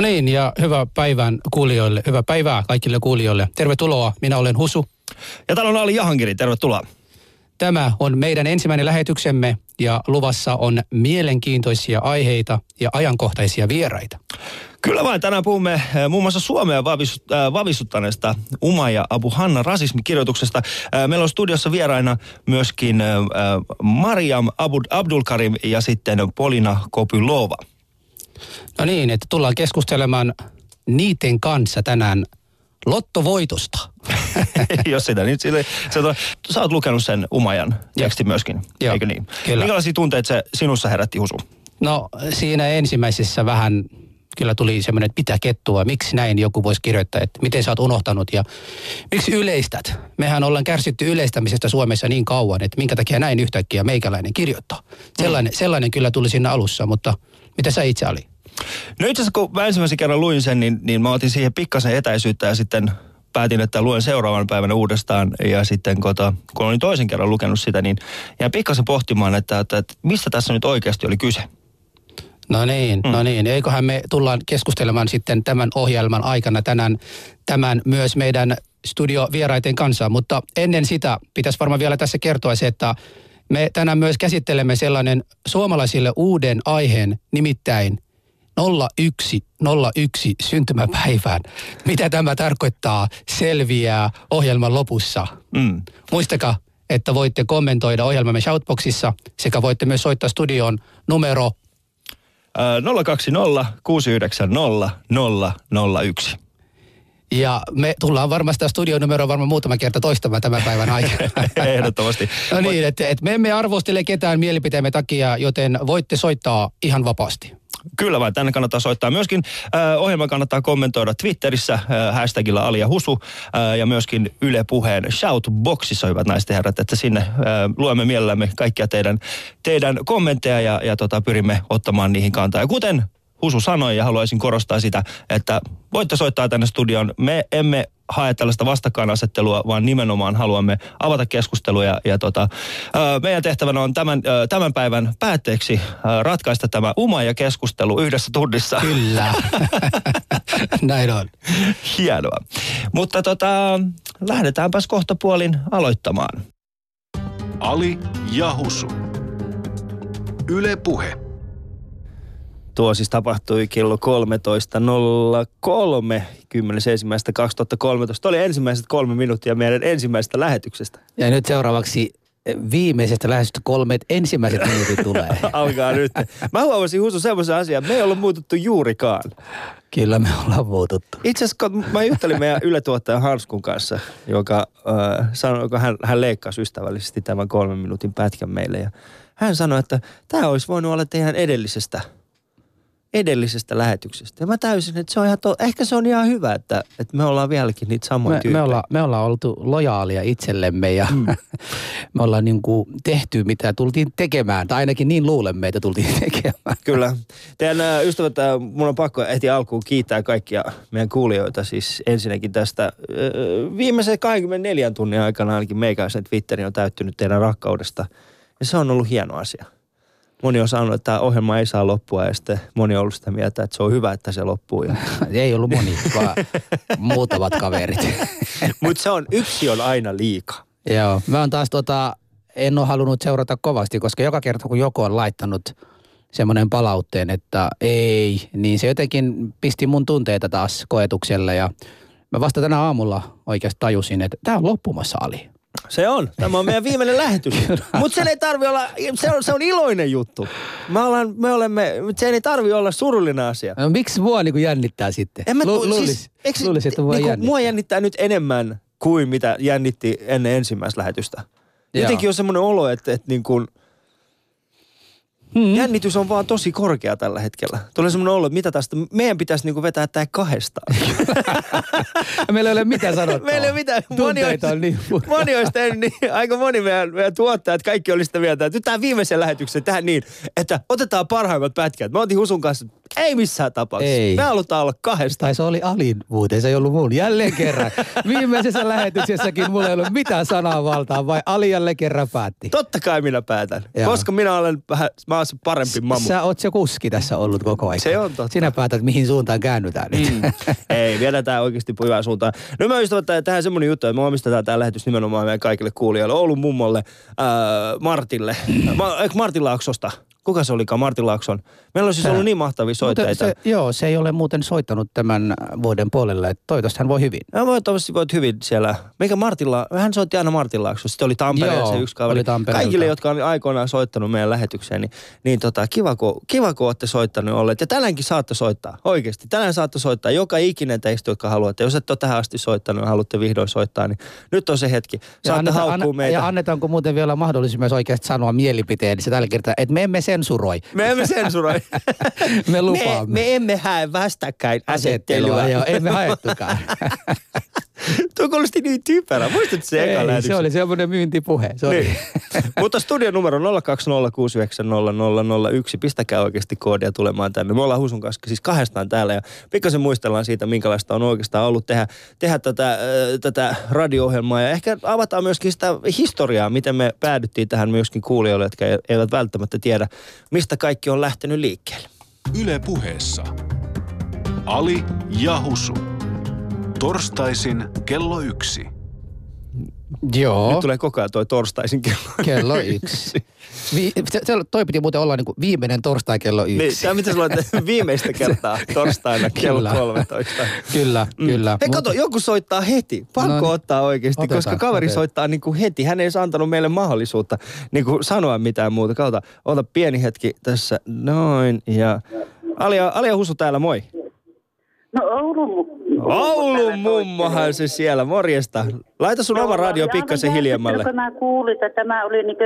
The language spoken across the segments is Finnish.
No niin, ja hyvää päivän kuulijoille, hyvää päivää kaikille kuulijoille. Tervetuloa, minä olen Husu. Ja täällä on Ali Jahankiri, tervetuloa. Tämä on meidän ensimmäinen lähetyksemme ja luvassa on mielenkiintoisia aiheita ja ajankohtaisia vieraita. Kyllä vain, tänään puhumme eh, muun muassa Suomea äh, vavisuttaneesta Uma ja Abu Hanna rasismikirjoituksesta. Äh, meillä on studiossa vieraina myöskin Mariam Abdulkarim ja sitten Polina Kopylova. No niin, että tullaan keskustelemaan niiden kanssa tänään lottovoitosta. Jos sitä nyt sille, sä, sä oot lukenut sen Umajan tekstin myöskin, Joo, eikö niin? Kyllä. Minkälaisia tunteita se sinussa herätti Husu? No siinä ensimmäisessä vähän kyllä tuli semmoinen, että pitää kettua. Miksi näin joku voisi kirjoittaa, että miten sä oot unohtanut ja miksi yleistät? Mehän ollaan kärsitty yleistämisestä Suomessa niin kauan, että minkä takia näin yhtäkkiä meikäläinen kirjoittaa. Sellainen, mm. sellainen kyllä tuli siinä alussa, mutta mitä sä itse oli? No itse asiassa kun mä ensimmäisen kerran luin sen, niin, niin mä otin siihen pikkasen etäisyyttä ja sitten päätin, että luen seuraavan päivänä uudestaan. Ja sitten kota, kun olin toisen kerran lukenut sitä, niin jäin pikkasen pohtimaan, että, että, että mistä tässä nyt oikeasti oli kyse. No niin, mm. no niin. Eiköhän me tullaan keskustelemaan sitten tämän ohjelman aikana tänään tämän myös meidän studiovieraiden kanssa. Mutta ennen sitä pitäisi varmaan vielä tässä kertoa se, että me tänään myös käsittelemme sellainen suomalaisille uuden aiheen, nimittäin 0101 syntymäpäivään. Mitä tämä tarkoittaa, selviää ohjelman lopussa. Mm. Muistakaa, että voitte kommentoida ohjelmamme Shoutboxissa sekä voitte myös soittaa studioon numero 020 690 001. Ja me tullaan varmasti studionumero varmaan muutama kerta toistamaan tämän päivän aikana. Ehdottomasti. no niin, että et me emme arvostele ketään mielipiteemme takia, joten voitte soittaa ihan vapaasti. Kyllä vain, tänne kannattaa soittaa. Myöskin äh, ohjelma kannattaa kommentoida Twitterissä äh, hashtagilla Alia Husu äh, ja myöskin Yle Puheen Shoutboxissa, hyvät naiset ja herrat, että sinne äh, luemme mielellämme kaikkia teidän, teidän kommentteja ja, ja tota, pyrimme ottamaan niihin kantaa. Ja kuten Husu sanoi ja haluaisin korostaa sitä, että voitte soittaa tänne studioon. Me emme hae tällaista vastakkainasettelua, vaan nimenomaan haluamme avata keskustelua. Ja, ja tota, meidän tehtävänä on tämän, tämän päivän päätteeksi ratkaista tämä uma ja keskustelu yhdessä tunnissa. Kyllä. Näin on. Hienoa. Mutta tota, lähdetäänpäs kohta puolin aloittamaan. Ali Jahusu. Yle Puhe. Tuo siis tapahtui kello 13.03, 10.1.2013. Oli ensimmäiset kolme minuuttia meidän ensimmäisestä lähetyksestä. Ja nyt seuraavaksi viimeisestä lähestystä kolme, ensimmäiset minuutit tulee. Alkaa nyt. Mä huomasin Husu semmoisen asian, me ei olla muututtu juurikaan. Kyllä me ollaan muututtu. Itse asiassa mä juttelin meidän yletuottaja Hanskun kanssa, joka äh, sanoi, kun hän, hän leikkasi ystävällisesti tämän kolmen minuutin pätkän meille. Ja hän sanoi, että tämä olisi voinut olla teidän edellisestä – edellisestä lähetyksestä. Ja mä täysin, että se on ihan to- ehkä se on ihan hyvä, että, että me ollaan vieläkin niitä samoja me, me, ollaan, me ollaan oltu lojaalia itsellemme ja mm. me ollaan niin kuin tehty mitä tultiin tekemään. Tai ainakin niin luulemme, että tultiin tekemään. Kyllä. Teidän ystävät, mun on pakko ehti alkuun kiittää kaikkia meidän kuulijoita. Siis ensinnäkin tästä viimeisen 24 tunnin aikana ainakin meikäisen Twitteri on täyttynyt teidän rakkaudesta. Ja se on ollut hieno asia moni on sanonut, että tämä ohjelma ei saa loppua ja sitten moni on ollut sitä mieltä, että se on hyvä, että se loppuu. Ja... ei ollut moni, vaan muutamat kaverit. Mutta se on, yksi on aina liika. Joo, mä oon taas tota, en ole halunnut seurata kovasti, koska joka kerta kun joku on laittanut semmoinen palautteen, että ei, niin se jotenkin pisti mun tunteita taas koetukselle ja mä vasta tänä aamulla oikeasti tajusin, että tämä on loppumassa Ali. Se on. Tämä on meidän viimeinen lähetys. Mutta sen ei tarvi olla, se on, se on iloinen juttu. Me, ollaan, me olemme, se ei tarvi olla surullinen asia. No, miksi mua niin jännittää sitten? En mä, Lu, luulis, siis, eikö, luulis, että mua, niin jännittää. mua jännittää nyt enemmän kuin mitä jännitti ennen ensimmäistä lähetystä. Jotenkin on semmoinen olo, että, että niin kuin – Hmm. Jännitys on vaan tosi korkea tällä hetkellä. Tulee semmoinen olo, että mitä tästä, meidän pitäisi niinku vetää tämä kahdestaan. Meillä ei ole mitään sanottavaa. Meillä ei ole mitään. Moni olisi, on niin moni olisi tehnyt niin, aika moni meidän, meidän tuottajat, kaikki olisi sitä mieltä, että nyt tämä viimeisen lähetyksen tähän niin, että otetaan parhaimmat pätkät. Mä otin Husun kanssa, Ei missään tapauksessa. Ei. Me halutaan olla kahdesta. Tai se oli Alin muuten, se ei ollut mun. Jälleen kerran. Viimeisessä lähetyksessäkin mulla ei ollut mitään sananvaltaa, vai Ali jälleen kerran päätti. Totta kai minä päätän. Joo. Koska minä olen vähän, mä olen se parempi mamu. Sä oot se kuski tässä ollut koko ajan. Se on totta. Sinä päätät, mihin suuntaan käännytään nyt. Mm. Ei, viedään tämä oikeasti hyvään suuntaan. No mä ystävät, tää- tähän semmonen juttu, että me omistetaan tämä lähetys nimenomaan meidän kaikille kuulijoille. Oulun mummolle, ää, Martille. Ma, Martin Laaksosta? Kuka se olikaan, Martin Laakson? Meillä on siis ollut niin mahtavia Mutta soittajia. se, joo, se ei ole muuten soittanut tämän vuoden puolelle. että Toivottavasti hän voi hyvin. Ja toivottavasti voit hyvin siellä. Mikä Martilla, hän soitti aina Martin Laakso. Sitten oli Tampereella se yksi kaveri. Kaikille, jotka on aikoinaan soittanut meidän lähetykseen, niin, niin tota, kiva, kun, kiva, kun olette soittanut olleet. Ja tänäänkin saatte soittaa, oikeasti. Tänään saatte soittaa joka ikinen teistä, jotka haluatte. Jos et ole tähän asti soittanut ja haluatte vihdoin soittaa, niin nyt on se hetki. Saatte haukkua meitä. ja annetaanko muuten vielä mahdollisuus myös oikeasti sanoa mielipiteen, niin se tällä kertaa, että me emme sensuroi. Me emme sensuroi. Me me, lupaamme. me emme hae vastakkain asettelua. Joo, emme haettukaan. Tuo kuulosti niin typerä. Muistatko se eka Ei, se oli semmoinen myyntipuhe. Se oli. Niin. Mutta studion numero 020690001. Pistäkää oikeasti koodia tulemaan tänne. Me ollaan Husun kanssa siis kahdestaan täällä ja pikkasen muistellaan siitä, minkälaista on oikeastaan ollut tehdä, tehdä tätä, äh, tätä radio-ohjelmaa. Ja ehkä avataan myöskin sitä historiaa, miten me päädyttiin tähän myöskin kuulijoille, jotka eivät välttämättä tiedä, mistä kaikki on lähtenyt liikkeelle. Yle puheessa. Ali ja Husu. Torstaisin kello yksi. Joo, Nyt tulee koko ajan toi torstaisin kello. kello yksi. Vi, se, se, toi piti muuten olla niinku viimeinen torstai kello yksi. Niin, tämä mitä sulla on viimeistä kertaa torstaina kello Kyllä. 13. Kyllä, Mm. kyllä. Hei kato, joku soittaa heti. Pakko No niin. ottaa oikeasti, Otetaan, koska kaveri otetaan. soittaa niin kuin heti. Hän ei edes antanut meille mahdollisuutta niin kuin sanoa mitään muuta. Kautta, ota pieni hetki tässä. Noin. Ja Alia, Alia Husu täällä, moi. No Oulun mu- Oulun mummohan se siellä, morjesta. Laita sun oma radio pikkasen hiljemmalle. kun mä kuulin, että tämä oli niinku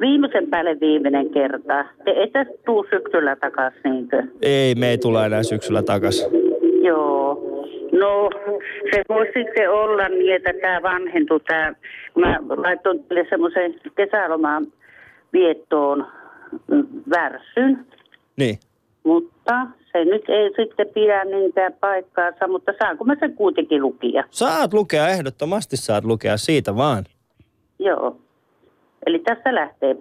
viimeisen päälle viimeinen kerta. Te ette tuu syksyllä takas niinkö? Ei, me ei tule enää syksyllä takas. Joo. No, se voisi sitten olla niin, että tämä vanhentui. Tää, mä laitoin teille semmoisen kesälomaan viettoon mm, värssyn, Niin. mutta se nyt ei sitten pidä niinkään paikkaansa, mutta saanko mä sen kuitenkin lukia? Saat lukea, ehdottomasti saat lukea siitä vaan. Joo. Eli tässä lähtee.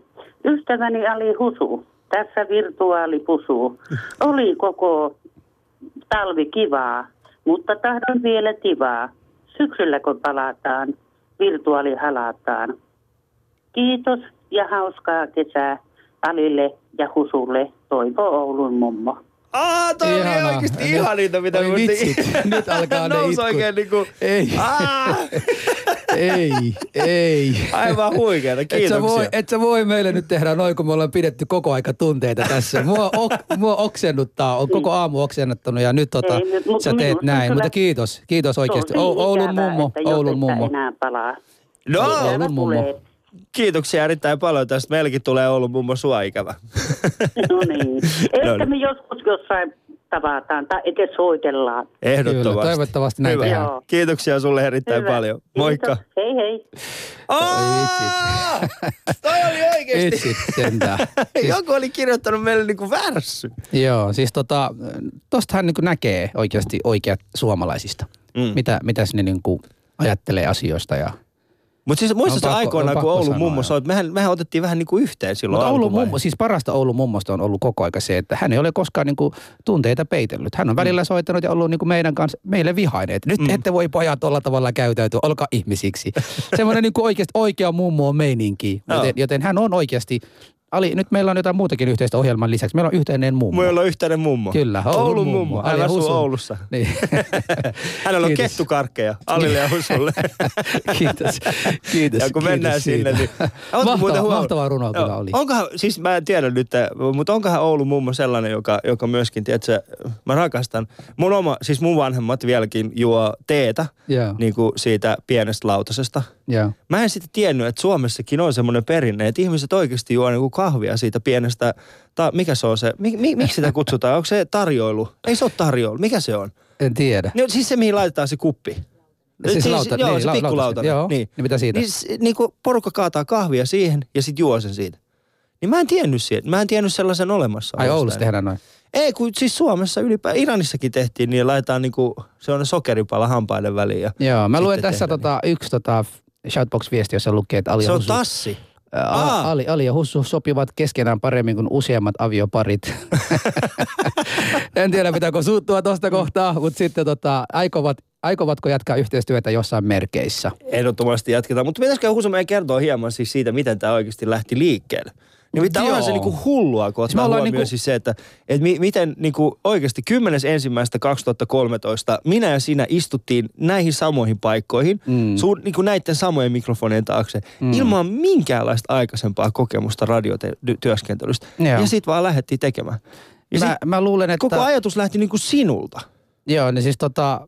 Ystäväni Ali Husu, tässä virtuaalipusu. Oli koko talvi kivaa, mutta tahdon vielä tivaa. Syksyllä kun palataan, virtuaalihalataan. Kiitos ja hauskaa kesää Alille ja Husulle, toivo Oulun mummo. Aa, toi oli Ihanaa. oikeasti Nyt- ihan niitä, mitä oi vitsit, nyt alkaa ne itkut. oikein niinku... Ei. Aa, ei, ei. aivan huikeeta, Et sä, kiitoksia. voi, et sä voi meille nyt tehdä noin, kun me ollaan pidetty koko aika tunteita tässä. Mua, ok, mua oksennuttaa, on koko aamu oksennuttanut ja nyt tota, Ei, nyt- mutta sä teet minusta näin. kyllä- Mutta kiitos, kiitos oikeasti. O, Oulun ikävää, mummo, Oulun mummo. enää palaa. No, Oulun mummo. tulee. Kiitoksia erittäin paljon tästä. Meilläkin tulee Oulun mummo sua ikävä. No niin. Ehkä No niin. me joskus jossain tavataan tai edes soitellaan. Ehdottomasti. Kyllä, toivottavasti näin Hyvä. tehdään. Joo. Kiitoksia sulle erittäin Hyvä. paljon. Kiitos. Moikka. Hei hei. Aa! Toi oli oikeesti. Sentään. Siis, Joku oli kirjoittanut meille niinku värssy. joo, siis tota, tostahan niin näkee oikeasti oikeat suomalaisista. Mm. Mitä, mitä sinne niin ajattelee asioista ja Mutta siis muistatko pakko- aikoinaan, on kun Oulun mummo soit, mehän, mehän otettiin vähän niinku yhteen silloin Mutta Oulun mummo, siis parasta Oulun mummosta on ollut koko aika se, että hän ei ole koskaan niinku tunteita peitellyt. Hän on välillä soittanut ja ollut niinku meidän kanssa, meille vihainen. Nyt Mm. ette voi pojat tuolla tavalla käytäytyä, olkaa ihmisiksi. Semmoinen niinku oikeasti oikea mummo on meininki. Joten, joten hän on oikeasti, Ali, nyt meillä on jotain muutakin yhteistä ohjelman lisäksi. Meillä on yhteinen mummo. Meillä on yhteinen mummo. Kyllä, Oulun, Oulun mummo. mummo. Hän Ali asuu. Oulussa. Niin. Hänellä on Kiitos. kettukarkkeja Alille ja Husulle. kiitos, kiitos. Ja kun mennään kiitos sinne, siitä. niin... Ootko Mahtava- huomannut- mahtava runo kyllä oli. Onkohan, siis mä en tiedä nyt, mutta onkohan Oulun mummo sellainen, joka, joka myöskin, tiedätkö, mä rakastan. Mun oma, siis mun vanhemmat vieläkin juo teetä, Joo, niin kuin siitä pienestä lautasesta. Joo. Mä en sitten tiennyt, että Suomessakin on semmoinen perinne, että ihmiset oikeasti juo niinku kahvia siitä pienestä, ta, mikä se on se, mi, mi, miksi sitä kutsutaan, onko se tarjoilu? Ei se ole tarjoilu, mikä se on? En tiedä. No, siis se, mihin laitetaan se kuppi. Siis lauta- joo, niin, se la- pikkulautanen. Joo, niin mitä siitä? Niin, niin kuin porukka kaataa kahvia siihen ja sitten juo sen siitä. Niin mä en tiennyt siitä. Mä en tiennyt sellaisen olemassa. Ai Oulussa tehdään noin. Ei, kun siis Suomessa ylipäätään, Iranissakin tehtiin, niin laitetaan niinku, se on sokeripala hampaiden väliin. Ja Joo, mä luen tässä tehdään tota, yksi tota, Shoutbox-viesti, jossa lukee, että Ali ja Se on Hussu, tassi. Aa. Ali, Ali ja Hussu sopivat keskenään paremmin kuin useammat avioparit. en tiedä, pitääkö suuttua tuosta kohtaa, mutta sitten tota, aikovat, aikovatko jatkaa yhteistyötä jossain merkeissä? Ehdottomasti jatketaan. Mutta pitäisikö Husu meidän kertoa hieman siis siitä, miten tämä oikeasti lähti liikkeelle? Nimittäin onhan se Joo. niinku hullua, kun Siis ottaa huomioon niinku- siis se, että et mi, miten niinku oikeasti 10. ensimmäistä 2013 minä ja sinä istuttiin näihin samoihin paikkoihin, mm. sun, niinku näiden samojen mikrofonien taakse, mm. ilman minkäänlaista aikaisempaa kokemusta radiotyöskentelystä. Joo. Ja sitten vaan lähdettiin tekemään. Ja Mä, sit mä luulen, että... koko ajatus lähti niinku sinulta. Joo, niin siis tota,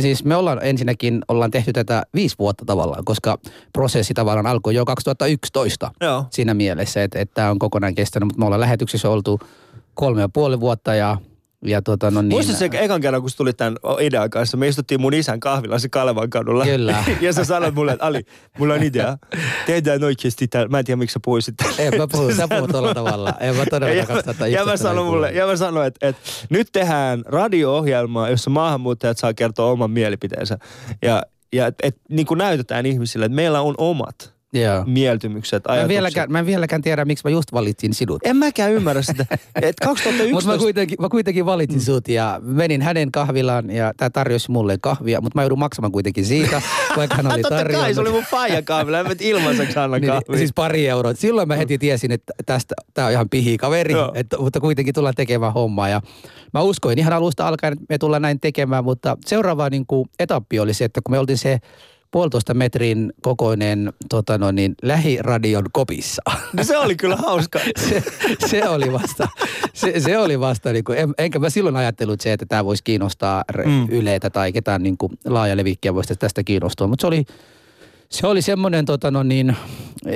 siis me ollaan ensinnäkin, ollaan tehty tätä viisi vuotta tavallaan, koska prosessi tavallaan alkoi jo 2011 Joo. siinä mielessä, että, että tämä on kokonaan kestänyt, mutta me ollaan lähetyksissä oltu kolme ja puoli vuotta ja, ja tota no niin. Muistatko se ekan kerran, kun tulit tämän idean kanssa, me istuttiin mun isän kahvilassa Kalevan kadulla. Kyllä. ja sä sanoit mulle, että Ali, mulla on idea. Tehdään oikeasti täällä. Mä en tiedä, miksi sä puhuisit tällä. En mä puhu, sä puhut tuolla tavalla. En mä todellakaan mä, 2011 ja mä mulle, ja mä sanoin, että, että nyt tehdään radio-ohjelmaa, jossa maahanmuuttajat saa kertoa oman mielipiteensä. Ja, ja että et, niin kuin näytetään ihmisille, että meillä on omat Joo. mieltymykset, Mä en, ajatukset. vieläkään, mä en vieläkään tiedä, miksi mä just valitsin sinut. En mäkään ymmärrä sitä. Mutta 2011... mä kuitenkin, mä kuitenkin valitsin mm. sut ja menin hänen kahvilaan ja tämä tarjosi mulle kahvia, mutta mä joudun maksamaan kuitenkin siitä, vaikka hän oli Totta kai, tarjonnut. se oli mun faijan kahvilla. En ilmaiseksi anna Niin, kahvia. siis pari euroa. Silloin mä heti tiesin, että tästä, tää on ihan pihikaveri, että, mutta kuitenkin tullaan tekemään hommaa. Ja mä uskoin ihan alusta alkaen, että me tullaan näin tekemään, mutta seuraava niin kuin, etappi oli se, että kun me oltiin se puolitoista metrin kokoinen tota no niin, lähiradion kopissa. No se oli kyllä hauska. se, se oli vasta, se, se oli vasta niin kuin, en, enkä mä silloin ajatellut se, että tämä voisi kiinnostaa Mm. Yleitä tai ketään niin kuin laaja levikkiä voisi tästä kiinnostua. Mutta se oli, se oli semmoinen tota no niin,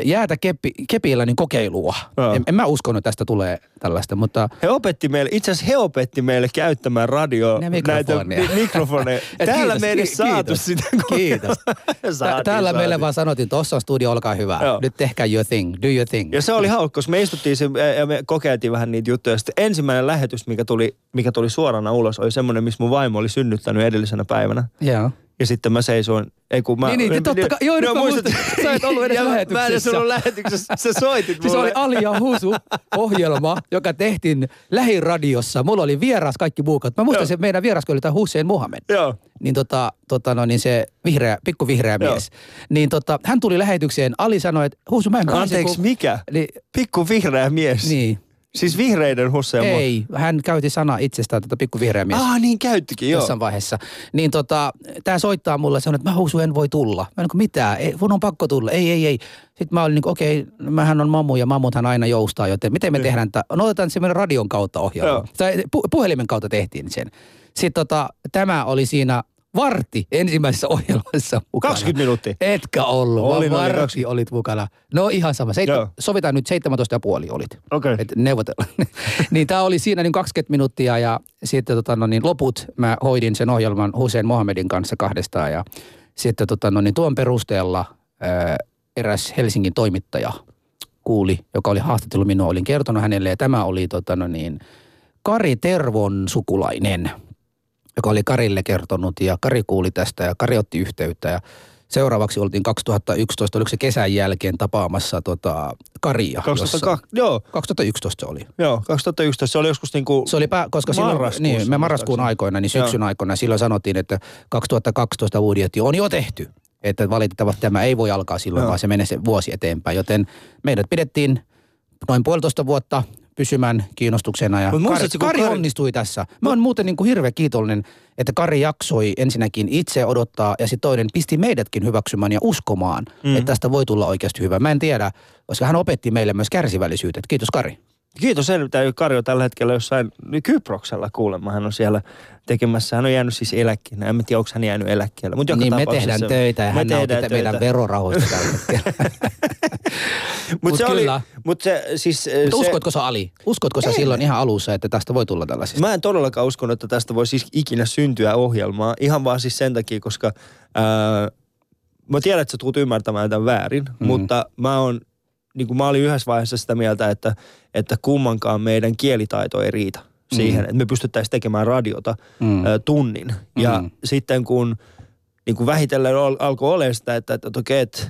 jäätä kepi, kepillä niin kokeilua. Joo. En, en, mä uskonut, että tästä tulee tällaista, mutta He opetti meille, itse asiassa he opetti meille käyttämään radio, näitä mikrofoneja. Täällä kiitos, me ei edes saatu kiitos. sitä. Kiitos. Saatiin, Täällä meille saatiin. vaan sanottiin, tuossa on studio, olkaa hyvä. Joo. Nyt tehkää your thing, do your thing. Ja se oli hauska, koska me istuttiin se, ja me kokeiltiin vähän niitä juttuja. Sitten ensimmäinen lähetys, mikä tuli, mikä tuli suorana ulos, oli semmoinen, missä mun vaimo oli synnyttänyt edellisenä päivänä. Joo. Ja sitten mä seisoin, ei kun mä... Niin, niin, totta kai- joo, nyt mä muistan. Sä et ollut edes ja mä- Mä en edes lähetyksessä. ollut lähetyksessä, sä soitit Siis mulle. oli Ali ja Husu ohjelma, joka tehtiin lähiradiossa. Mulla oli vieras kaikki buukat. Mä muistan se meidän vieras, kun oli tämä Hussein Mohamed. Joo. Niin, tota, tota, no, niin se vihreä, pikku vihreä Joo. mies. Niin tota, hän tuli lähetykseen. Ali sanoi, että Husu mä en pääse, Anteeksi, kun... mikä? Niin, Pikku vihreä mies. niin. Siis vihreiden Hussein Ei, hän käytti sana itsestään, tätä pikku vihreä mies. Ah, niin käyttikin, joo. jossain vaiheessa. Niin tota, tää soittaa mulle, sanoo, että mä huusu en voi tulla. Mä en mitään, ei, mun on pakko tulla, ei, ei, ei. Sitten mä olin niin okei, mähän on mamu ja mammuthan aina joustaa, joten miten me tehdään tämä? No otetaan semmoinen radion kautta ohjelma. Joo. Tai pu- puhelimen kautta tehtiin sen. Sitten tota, tämä oli siinä varti ensimmäisessä ohjelmassa mukana. 20 minuuttia. Etkä ollut, Olin, olin, varti 20. olit mukana. No ihan sama. Seit- Joo. sovitaan nyt 17 ja puoli olit. Okei. Et neuvotella. niin tämä oli siinä niin 20 minuuttia ja sitten tota, no niin, loput mä hoidin sen ohjelman Hussein Mohamedin kanssa kahdestaan ja sitten tota, no niin, tuon perusteella ää, eräs Helsingin toimittaja kuuli, joka oli haastatellut minua, olin kertonut hänelle ja tämä oli tota, no niin, Kari Tervon sukulainen, joka oli Karille kertonut ja Kari kuuli tästä ja Kari otti yhteyttä ja seuraavaksi oltiin 2011, oliko se kesän jälkeen tapaamassa tota, Karia. 2002, joo, 2011 se oli. joo, 2011, se oli joskus niinku... Se oli pää, koska silloin, niin, me marraskuun aikoina, niin syksyn aikoina, silloin sanottiin, että 2012 budjetti on jo tehty. Että valitettavasti tämä ei voi alkaa silloin, Joo. vaan se menee se vuosi eteenpäin. Joten meidät pidettiin noin puolitoista vuotta pysymään kiinnostuksena. Ja Mut Kari, Kari- onnistui tässä. Mä oon muuten niin kuin hirveän kiitollinen, että Kari jaksoi ensinnäkin itse odottaa ja sitten toinen pisti meidätkin hyväksymään ja uskomaan, mm. että tästä voi tulla oikeasti hyvä. Mä en tiedä, koska hän opetti meille myös kärsivällisyyttä. Kiitos Kari. Kiitos Kari on tällä hetkellä jossain Kyproksella kuulemma. Hän on siellä tekemässä. Hän on jäänyt siis eläkkeelle. En tiedä, onko hän jäänyt eläkkeelle. Mutta joka niin me tehdään se- töitä ja me hän tehdään meidän töitä. verorahoista tällä hetkellä. Mut Mut se oli, kyllä. mut se siis... Mutta se, uskotko sä Ali? Uskotko sä silloin ihan alussa, että tästä voi tulla tällaisista? Mä en todellakaan uskonut, että tästä voi siis ikinä syntyä ohjelmaa. Ihan vaan siis sen takia, koska ää, mä tiedän, että sä tulet ymmärtämään tämän väärin, mm. mutta mä oon, niin kuin mä olin yhdessä vaiheessa sitä mieltä, että, että kummankaan meidän kielitaito ei riitä siihen, että me pystyttäisiin tekemään radiota Mm. ö, tunnin. Ja Mm. sitten kun niin kuin vähitellen al- alkoi olemaan sitä, että, että, että okei, että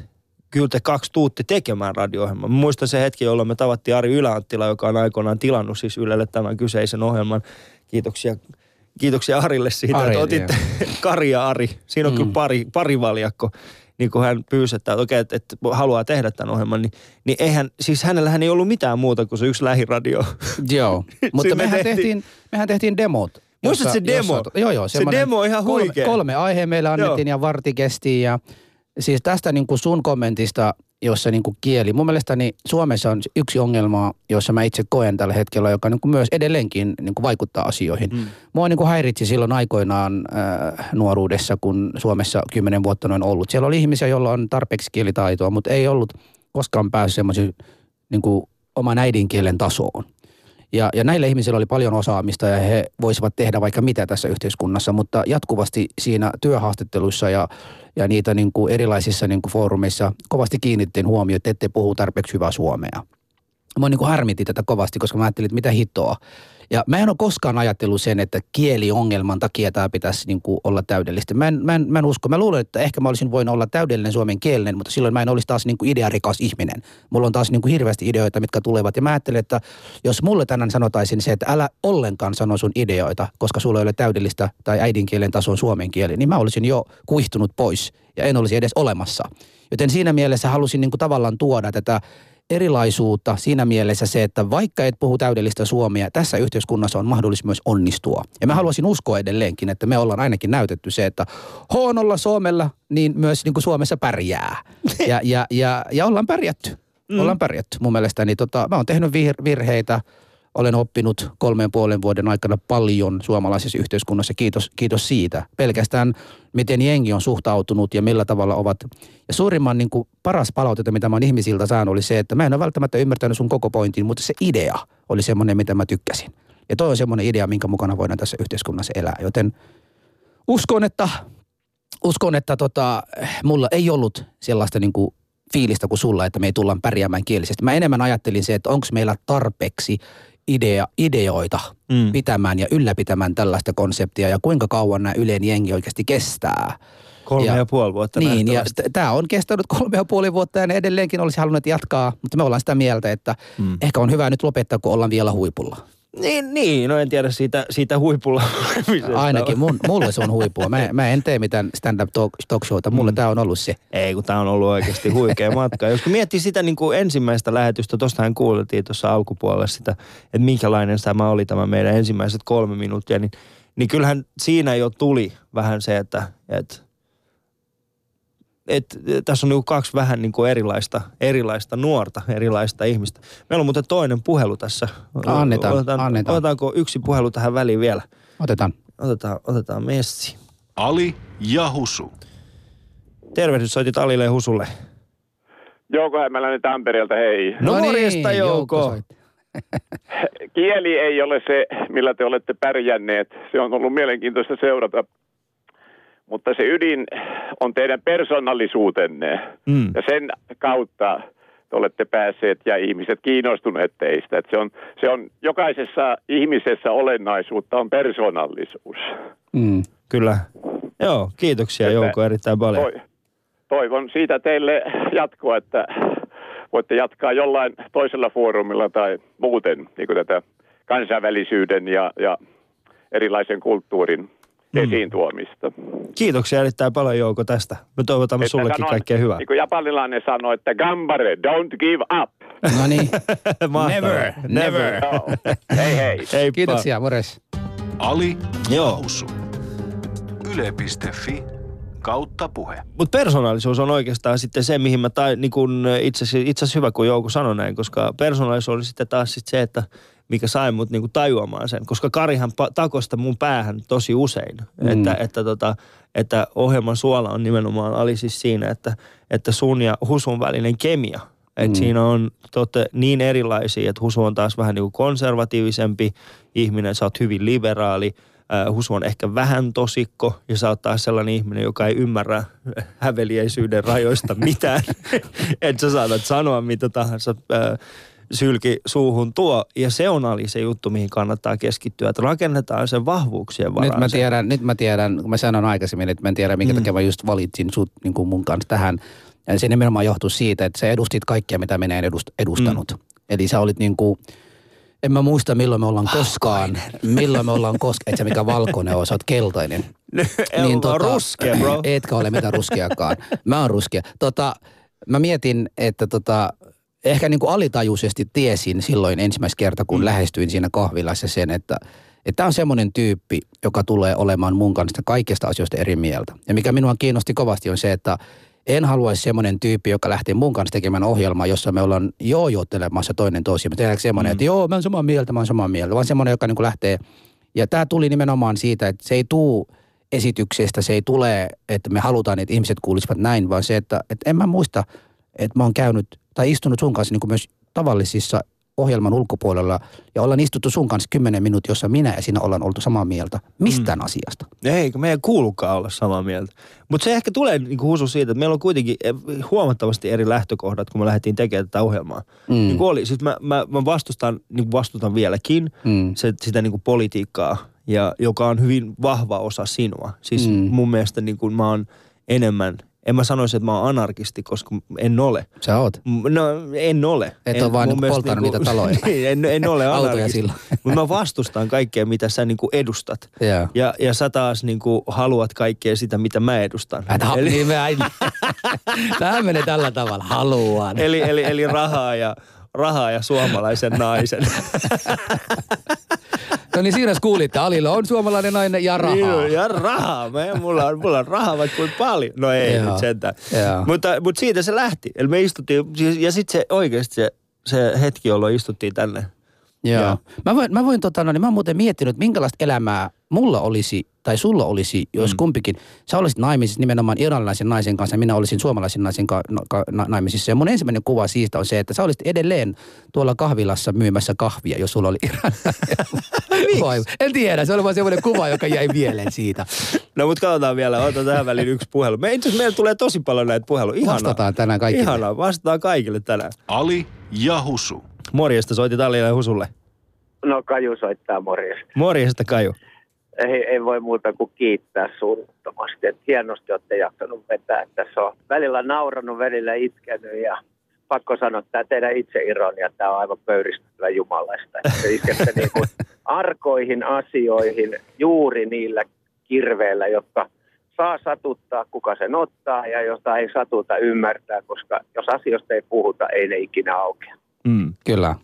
kyllä te kaksi tuutti tekemään radio-ohjelman. Mä muistan se hetki, jolloin me tavattiin Ari Yläanttila, joka on aikoinaan tilannut siis Ylelle tämän kyseisen ohjelman. Kiitoksia, kiitoksia Arille siitä, Ari, että otitte Kari ja Ari. Siinä on Mm. kyllä pari, pari valjakko. Niin kun hän pyysi, että okei, että, että haluaa tehdä tämän ohjelman, niin, niin eihän, siis hänellähän ei ollut mitään muuta kuin se yksi lähiradio. Joo, mutta me mehän tehtiin- tehtiin, mehän tehtiin demot. Muistatko se demo? joo, joo. Se demo on ihan kolme, huikea. Kolme aihea meillä annettiin ja varti kesti ja siis tästä niin kuin sun kommentista, jossa niin kuin kieli. Mun mielestäni Suomessa on yksi ongelma, jossa mä itse koen tällä hetkellä, joka niin kuin myös edelleenkin niin kuin vaikuttaa asioihin. Mm. Mua niin kuin häiritsi silloin aikoinaan äh, nuoruudessa, kun Suomessa kymmenen vuotta noin ollut. Siellä oli ihmisiä, joilla on tarpeeksi kielitaitoa, mutta ei ollut koskaan päässyt semmoisen niin kuin oman äidinkielen tasoon. Ja, ja näillä ihmisillä oli paljon osaamista ja he voisivat tehdä vaikka mitä tässä yhteiskunnassa, mutta jatkuvasti siinä työhaastatteluissa ja, ja niitä niin kuin erilaisissa niin kuin foorumeissa kovasti kiinnittiin huomioon, että ette puhu tarpeeksi hyvää suomea. Mä niin kuin harmitti tätä kovasti, koska mä ajattelin, että mitä hitoa. Ja mä en ole koskaan ajatellut sen, että kieliongelman takia tämä pitäisi niin kuin olla täydellistä. Mä en, mä, en, mä en usko. Mä luulen, että ehkä mä olisin voinut olla täydellinen suomen kielinen, mutta silloin mä en olisi taas niin kuin idearikas ihminen. Mulla on taas niin kuin hirveästi ideoita, mitkä tulevat. Ja mä ajattelen, että jos mulle tänään sanotaisin se, että älä ollenkaan sano sun ideoita, koska sulla ei ole täydellistä tai äidinkielen tason suomen kieli, niin mä olisin jo kuihtunut pois ja en olisi edes olemassa. Joten siinä mielessä halusin niin kuin tavallaan tuoda tätä erilaisuutta siinä mielessä se, että vaikka et puhu täydellistä suomea, tässä yhteiskunnassa on mahdollisuus myös onnistua. Ja mä haluaisin uskoa edelleenkin, että me ollaan ainakin näytetty se, että huonolla suomella niin myös niin kuin Suomessa pärjää. Ja, ja, ja, ja ollaan pärjätty. Mm. Ollaan pärjätty. Mun mielestäni tota, mä oon tehnyt vir- virheitä, olen oppinut kolmen ja puolen vuoden aikana paljon suomalaisessa yhteiskunnassa. Kiitos, kiitos siitä. Pelkästään miten jengi on suhtautunut ja millä tavalla ovat. Ja suurimman niin kuin, paras palautetta, mitä mä oon ihmisiltä saanut, oli se, että mä en ole välttämättä ymmärtänyt sun koko pointin, mutta se idea oli semmoinen, mitä mä tykkäsin. Ja toi on semmoinen idea, minkä mukana voidaan tässä yhteiskunnassa elää. Joten uskon, että, uskon, että tota, mulla ei ollut sellaista niin kuin fiilistä kuin sulla, että me ei tullaan pärjäämään kielisesti. Mä enemmän ajattelin se, että onko meillä tarpeeksi idea, ideoita Mm. pitämään ja ylläpitämään tällaista konseptia ja kuinka kauan nämä Ylen jengi oikeasti kestää. Kolme ja, Ja- puoli vuotta Niin, ja tämä on kestänyt kolme ja puoli vuotta ja ne edelleenkin olisi halunnut jatkaa, mutta me ollaan sitä mieltä, että mm. ehkä on hyvä nyt lopettaa, kun ollaan vielä huipulla. Niin, niin, no en tiedä siitä, siitä huipulla. Ainakin mun, mulle se on huipua. Mä, mä en tee mitään stand-up talk, talk showta, mulle mm. tämä on ollut se. Ei, kun tämä on ollut oikeasti huikea matka. Jos kun miettii sitä niin kuin ensimmäistä lähetystä, tuostahan kuultiin tuossa alkupuolella sitä, että minkälainen tämä oli tämä meidän ensimmäiset kolme minuuttia, niin, niin kyllähän siinä jo tuli vähän se, että, että et, tässä on niin kaksi vähän niin kuin erilaista, erilaista nuorta, erilaista ihmistä. Meillä on muuten toinen puhelu tässä. Annetaan, Otetaan, annetaan. Otetaanko yksi puhelu tähän väliin vielä? Otetaan. Otetaan, otetaan Messi. Ali ja Husu. Tervehdys, soitit Alille ja Husulle. Jouko Hämäläinen Tampereelta, hei. No, morjesta, Jouko. soitti. Kieli ei ole se, millä te olette pärjänneet. Se on ollut mielenkiintoista seurata. Mutta se ydin on teidän persoonallisuutenne. Mm. Ja sen kautta te olette päässeet ja ihmiset kiinnostuneet teistä. Et se, on, se on jokaisessa ihmisessä olennaisuutta on persoonallisuus. Mm. Kyllä. Joo, kiitoksia Että- Jouko erittäin paljon. Toi, toivon siitä teille jatkoa, että voitte jatkaa jollain toisella foorumilla tai muuten niin tätä kansainvälisyyden ja, ja erilaisen kulttuurin Mm. esiin tuomista. Kiitoksia erittäin paljon Jouko tästä. Me toivotamme Että sullekin sanon, kaikkea hyvää. Niin kuin japanilainen sanoi, että gambare, don't give up. No niin, Mahtavaa. Never, never. Joo. hei hei. Heippa. kiitoksia, mores. Ali Joo. Husu. Yle.fi kautta puhe. Mutta persoonallisuus on oikeastaan sitten se, mihin mä tai, niin kun itse, asiassa- itse asiassa hyvä, kun Jouko sanoi näin, koska persoonallisuus oli sitten taas sit se, että mikä sai mut niin tajuamaan sen. Koska Karihan pa- takosta mun päähän tosi usein, mm. että, että, tota, että ohjelman suola on nimenomaan ali siis siinä, että, että sun ja Husun välinen kemia. Että Mm. siinä on totte, niin erilaisia, että Husu on taas vähän niin kuin konservatiivisempi ihminen, sä oot hyvin liberaali. Husu on ehkä vähän tosikko ja sä oot taas sellainen ihminen, joka ei ymmärrä häveliäisyyden rajoista mitään. että sä saatat sanoa mitä tahansa. Äh, sylki suuhun tuo. Ja se on Ali se juttu, mihin kannattaa keskittyä, että rakennetaan sen vahvuuksien varaan. Nyt mä, tiedän, nyt mä tiedän, kun mä sanoin aikaisemmin, että mä en tiedä, minkä Mm. takia mä just valitsin sut niin kuin mun kanssa tähän. Ja se nimenomaan johtui siitä, että sä edustit kaikkia, mitä minä en edust, edustanut. Mm. Eli sä olit niin kuin, en mä muista milloin me ollaan koskaan, milloin me ollaan koskaan, et sä mikä valkoinen on, sä oot keltainen. Niin, tota, ruskea, bro. Etkä ole mitään ruskeakaan. Mä oon ruskea. Tota, mä mietin, että tota, ehkä niin kuin alitajuisesti tiesin silloin ensimmäistä kertaa, kun mm. lähestyin siinä kahvilassa sen, että tämä on semmoinen tyyppi, joka tulee olemaan mun kanssa kaikista asioista eri mieltä. Ja mikä minua kiinnosti kovasti on se, että en haluaisi semmoinen tyyppi, joka lähtee mun kanssa tekemään ohjelmaa, jossa me ollaan joojottelemassa toinen toisiamme. Tehdäänkö semmoinen, mm. että joo, mä oon samaa mieltä, mä oon samaa mieltä. Vaan semmoinen, joka niin kuin lähtee, ja tämä tuli nimenomaan siitä, että se ei tuu esityksestä, se ei tule, että me halutaan, että ihmiset kuulisivat näin, vaan se, että, että en mä muista, että mä oon käynyt tai istunut sun kanssa niin kuin myös tavallisissa ohjelman ulkopuolella ja ollaan istuttu sun kanssa kymmenen minuuttia, jossa minä ja sinä ollaan oltu samaa mieltä mistään mm. asiasta. Ei, kun meidän ei kuulukaan olla samaa mieltä. Mutta se ehkä tulee niin husu siitä, että meillä on kuitenkin eh, huomattavasti eri lähtökohdat, kun me lähdettiin tekemään tätä ohjelmaa. Mm. Niin kuin oli, siis mä, mä, mä vastustan, niin kuin vastustan vieläkin Mm. se, sitä niin kuin politiikkaa, ja, joka on hyvin vahva osa sinua. Siis Mm. mm. mun mielestä niin kuin mä oon enemmän, en mä sanoisi, että mä oon anarkisti, koska en ole. Sä oot. No en ole. Et en, ole vaan niinku polttanut niitä taloja. niin, en, en ole anarkisti. Mutta mä vastustan kaikkea, mitä sä niinku edustat. Joo. Ja, ja sä taas niinku haluat kaikkea sitä, mitä mä edustan. Et ha- eli, niin mä en... Tämä menee tällä tavalla. Haluan. eli, eli, eli rahaa ja rahaa ja suomalaisen naisen. No niin siinä kuulitte. Alilla on suomalainen nainen ja rahaa. Niin, ja rahaa. Mä, mulla, on, mulla on rahaa vaikka kuin paljon. No ei Joo. nyt sentään. Joo. Mutta, mutta siitä se lähti. Eli me istuttiin, siis- ja sitten se oikeasti se, se hetki, jolloin istuttiin tänne. Joo. Joo. Mä voin, mä voin tota, no, niin mä oon muuten miettinyt, että minkälaista elämää mulla olisi, tai sulla olisi, jos mm. kumpikin. Sä olisit naimisissa nimenomaan iranilaisen naisen kanssa, ja minä olisin suomalaisen naisen ka, no, ka, na, naimisissa. Ja mun ensimmäinen kuva siitä on se, että sä olisit edelleen tuolla kahvilassa myymässä kahvia, jos sulla oli iranilainen. En tiedä, se oli vaan semmoinen kuva, joka jäi mieleen siitä. No mutta katsotaan vielä, otetaan tähän väliin yksi puhelu. Me, itse meillä tulee tosi paljon näitä puheluja. Ihanaa. Vastataan tänään kaikille. Ihanaa, vastataan kaikille tänään. Ali ja Husu. Morjesta soitit Allille Husulle. No Kaju soittaa morjesta. Morjesta Kaju. Ei, ei voi muuta kuin kiittää suunnattomasti. Että hienosti olette jaksanut vetää. Tässä on välillä nauranut, välillä itkenyt ja pakko sanoa, että tämä teidän itseironia, tämä on aivan pöyristyttävä jumalaista. Iskette niin kuin arkoihin asioihin juuri niillä kirveillä, jotka saa satuttaa, kuka sen ottaa ja jota ei satuta ymmärtää, koska jos asioista ei puhuta, ei ne ikinä aukea. Mm. Kyllä.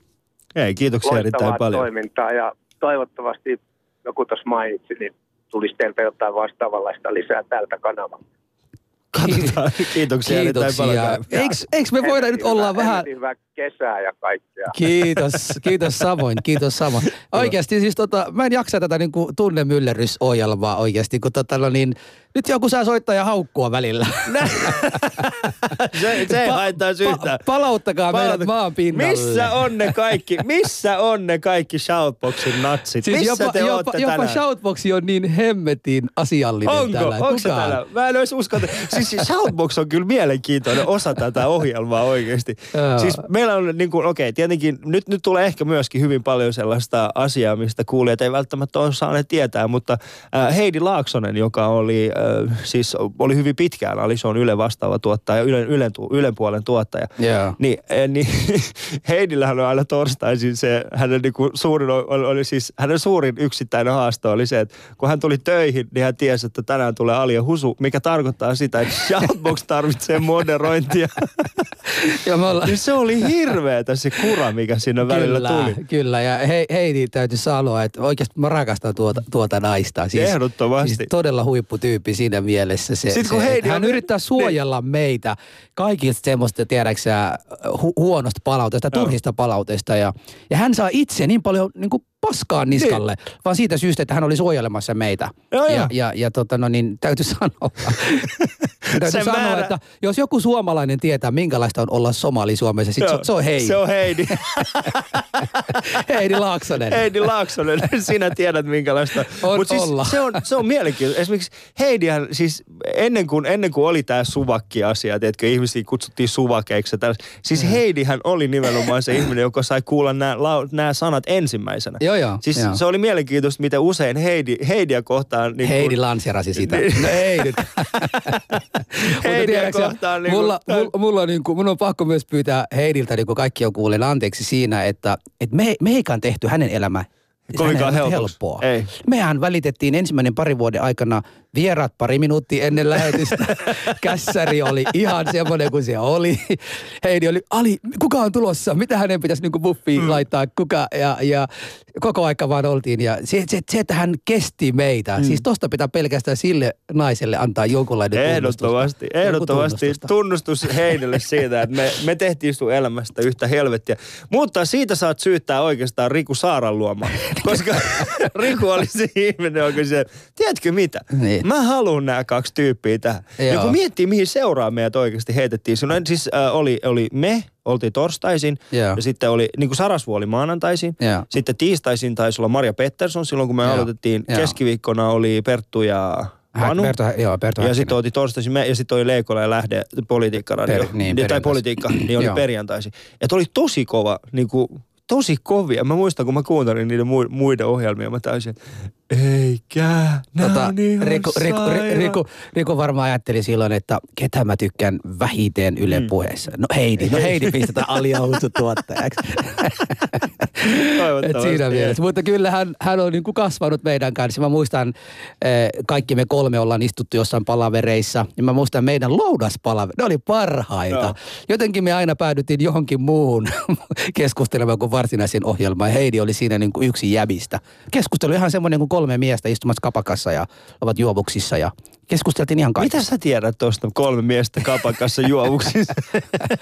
Ei, kiitoksia erittäin paljon. toimintaa ja toivottavasti joku tuossa mainitsi, niin tulisi teiltä jotain vastaavanlaista lisää tältä kanavalta. Katsotaan. Kiitoksia, erittäin paljon. Kiitoksia. Kaju. Eiks, eiks me voida nyt olla hyvä- vähän... hemmetin hyvää kesää ja kaikkea. Kiitos, kiitos samoin, kiitos samoin. Oikeasti siis tota, mä en jaksa tätä niinku tunnemyllerrysohjelmaa oikeasti, kun tota no niin, nyt joku saa soittaa ja haukkua välillä. se, se ei Pa- haittaisi yhtään. Pa- palauttakaa meidät Palauta- maan pinnalle. Missä on ne kaikki, missä on ne kaikki Shoutboxin natsit? Siis missä jopa, te jopa, ootte jopa tänään? Shoutboxi on niin hemmetin asiallinen Onko? täällä. Onko se täällä? Mä en olisi usko, että... Siis Shoutbox on kyllä mielenkiintoinen osa tätä ohjelmaa oikeasti. Siis meillä on niin kuin, okei, tietenkin nyt, nyt tulee ehkä myöskin hyvin paljon sellaista asiaa, mistä kuulijat ei välttämättä ole saaneet tietää, mutta äh, Heidi Laaksonen, joka oli äh, siis oli hyvin pitkään Alison Yle vastaava tuottaja, Ylen, Ylen, Ylen puolen tuottaja. Joo. Niin, eh, niin Heidillähän on aina torstaisin se, hänen, niin kuin suurin, oli, oli siis, hänen suurin yksittäinen haasto oli se, että kun hän tuli töihin, niin hän tiesi, että tänään tulee Alia Husu, mikä tarkoittaa sitä, että Shoutbox tarvitsee moderointia. Ja me ollaan, niin se oli hirveetä se kura, mikä siinä välillä kyllä, tuli. kyllä. Ja hei, Heidi täytyy sanoa, että oikeasti mä rakastan tuota, tuota naista. Siis, Ehdottomasti. Siis todella huipputyyppi siinä mielessä. Se, Sitten kun se, Heidi hän on- niin. yrittää suojella meitä kaikista semmoista, tiedäksä, hu- huonosta palautesta, turhista palautesta. Ja, ja hän saa itse niin paljon niin kuin paskaa niskalle, vaan siitä syystä, että hän oli suojelemassa meitä. Joo, ja, joo. ja, ja tota, no niin, täytyy sanoa. Täytyy sanoa, määrä- että jos joku suomalainen tietää, minkälaista on olla somali Suomessa, sit se, se on Heidi. Se on Heidi. Heidi Laaksonen. Heidi Laaksonen, sinä tiedät minkälaista. On Mut siis olla. se on, se on mielenkiintoista. Esimerkiksi Heidihän siis ennen kuin, ennen kuin oli tämä suvakki-asia, tiedätkö, ihmisiä kutsuttiin suvakeiksi. ja tällais- Siis Heidihän oli nimenomaan se ihminen, joka sai kuulla nämä sanat ensimmäisenä. Joo, joo, Siis joo. se oli mielenkiintoista, miten usein Heidi, Heidiä kohtaan... Niin Heidi kun- lanserasi sitä. Niin. No ei nyt. Heidiä tiedätkö kohtaan niinku- mulla, mulla, mulla, on niinku, mun on pakko myös pyytää Heidiltä niin kuin kaikki on kuulen anteeksi siinä, että, että me, me eikä tehty hänen elämä Kovinkaan helpoksi. helppoa. Ei. Mehän välitettiin ensimmäinen pari vuoden aikana vieraat pari minuuttia ennen lähetystä. Kässäri oli ihan semmoinen kuin se oli. Heidi oli, Ali, kuka on tulossa? Mitä hänen pitäisi niin buffiin mm. laittaa? Kuka? Ja, ja koko aika vaan oltiin. Ja se, se, se että hän kesti meitä. Mm. Siis tosta pitää pelkästään sille naiselle antaa jonkunlainen Ehdottomasti, tunnustusta. Ehdottomasti tunnustus Heidille siitä, että me, me tehtiin sun elämästä yhtä helvettiä. Mutta siitä saat syyttää oikeastaan Riku Saaran luomaan. Koska Riku oli se ihminen, joka se, tiedätkö mitä? Niin. Mä haluan nämä kaksi tyyppiä tähän. Ja Joo. kun miettii, mihin seuraa meidät oikeasti heitettiin. Silloin siis äh, oli, oli me, oltiin torstaisin. Joo. Ja sitten oli, niin kuin Sarasvu oli maanantaisin. Joo. Sitten tiistaisin taisi olla Maria Pettersson silloin, kun me Joo. aloitettiin. Joo. Keskiviikkona oli Perttu ja Hä- Panu. Perto, joo, Perto Ja sitten oltiin torstaisin me, ja sitten oli Leikola ja Lähde politiikkaradio. Per- niin, tai politiikka, niin oli perjantaisin. Että oli tosi kova, niin kuin, tosi kovia. Mä muistan, kun mä kuuntelin niiden mu- muiden ohjelmia, mä täysin, eikä, nää Tota, on ihan Riku, Riku. Riku, Riku varmaan ajatteli silloin, että ketä mä tykkään vähiten Yle Mm. puheessa. No Heidi, no Heidi pistetään aliahuttu tuottajaksi. Et siinä mielessä. Mutta kyllä hän, hän on niin kuin kasvanut meidän kanssa. Mä muistan, eh, kaikki me kolme ollaan istuttu jossain palavereissa. Ja mä muistan meidän loudaspalaveri. Ne oli parhaita. Joo. Jotenkin me aina päädyttiin johonkin muuhun keskustelemaan kuin varsinaisen ohjelmaan. Heidi oli siinä niin kuin yksi jäbistä. Keskustelu ihan semmoinen kuin kolme miestä istumassa kapakassa ja ovat juovuksissa ja keskusteltiin ihan kaikesta. Mitä sä tiedät tuosta kolme miestä kapakassa juovuksissa?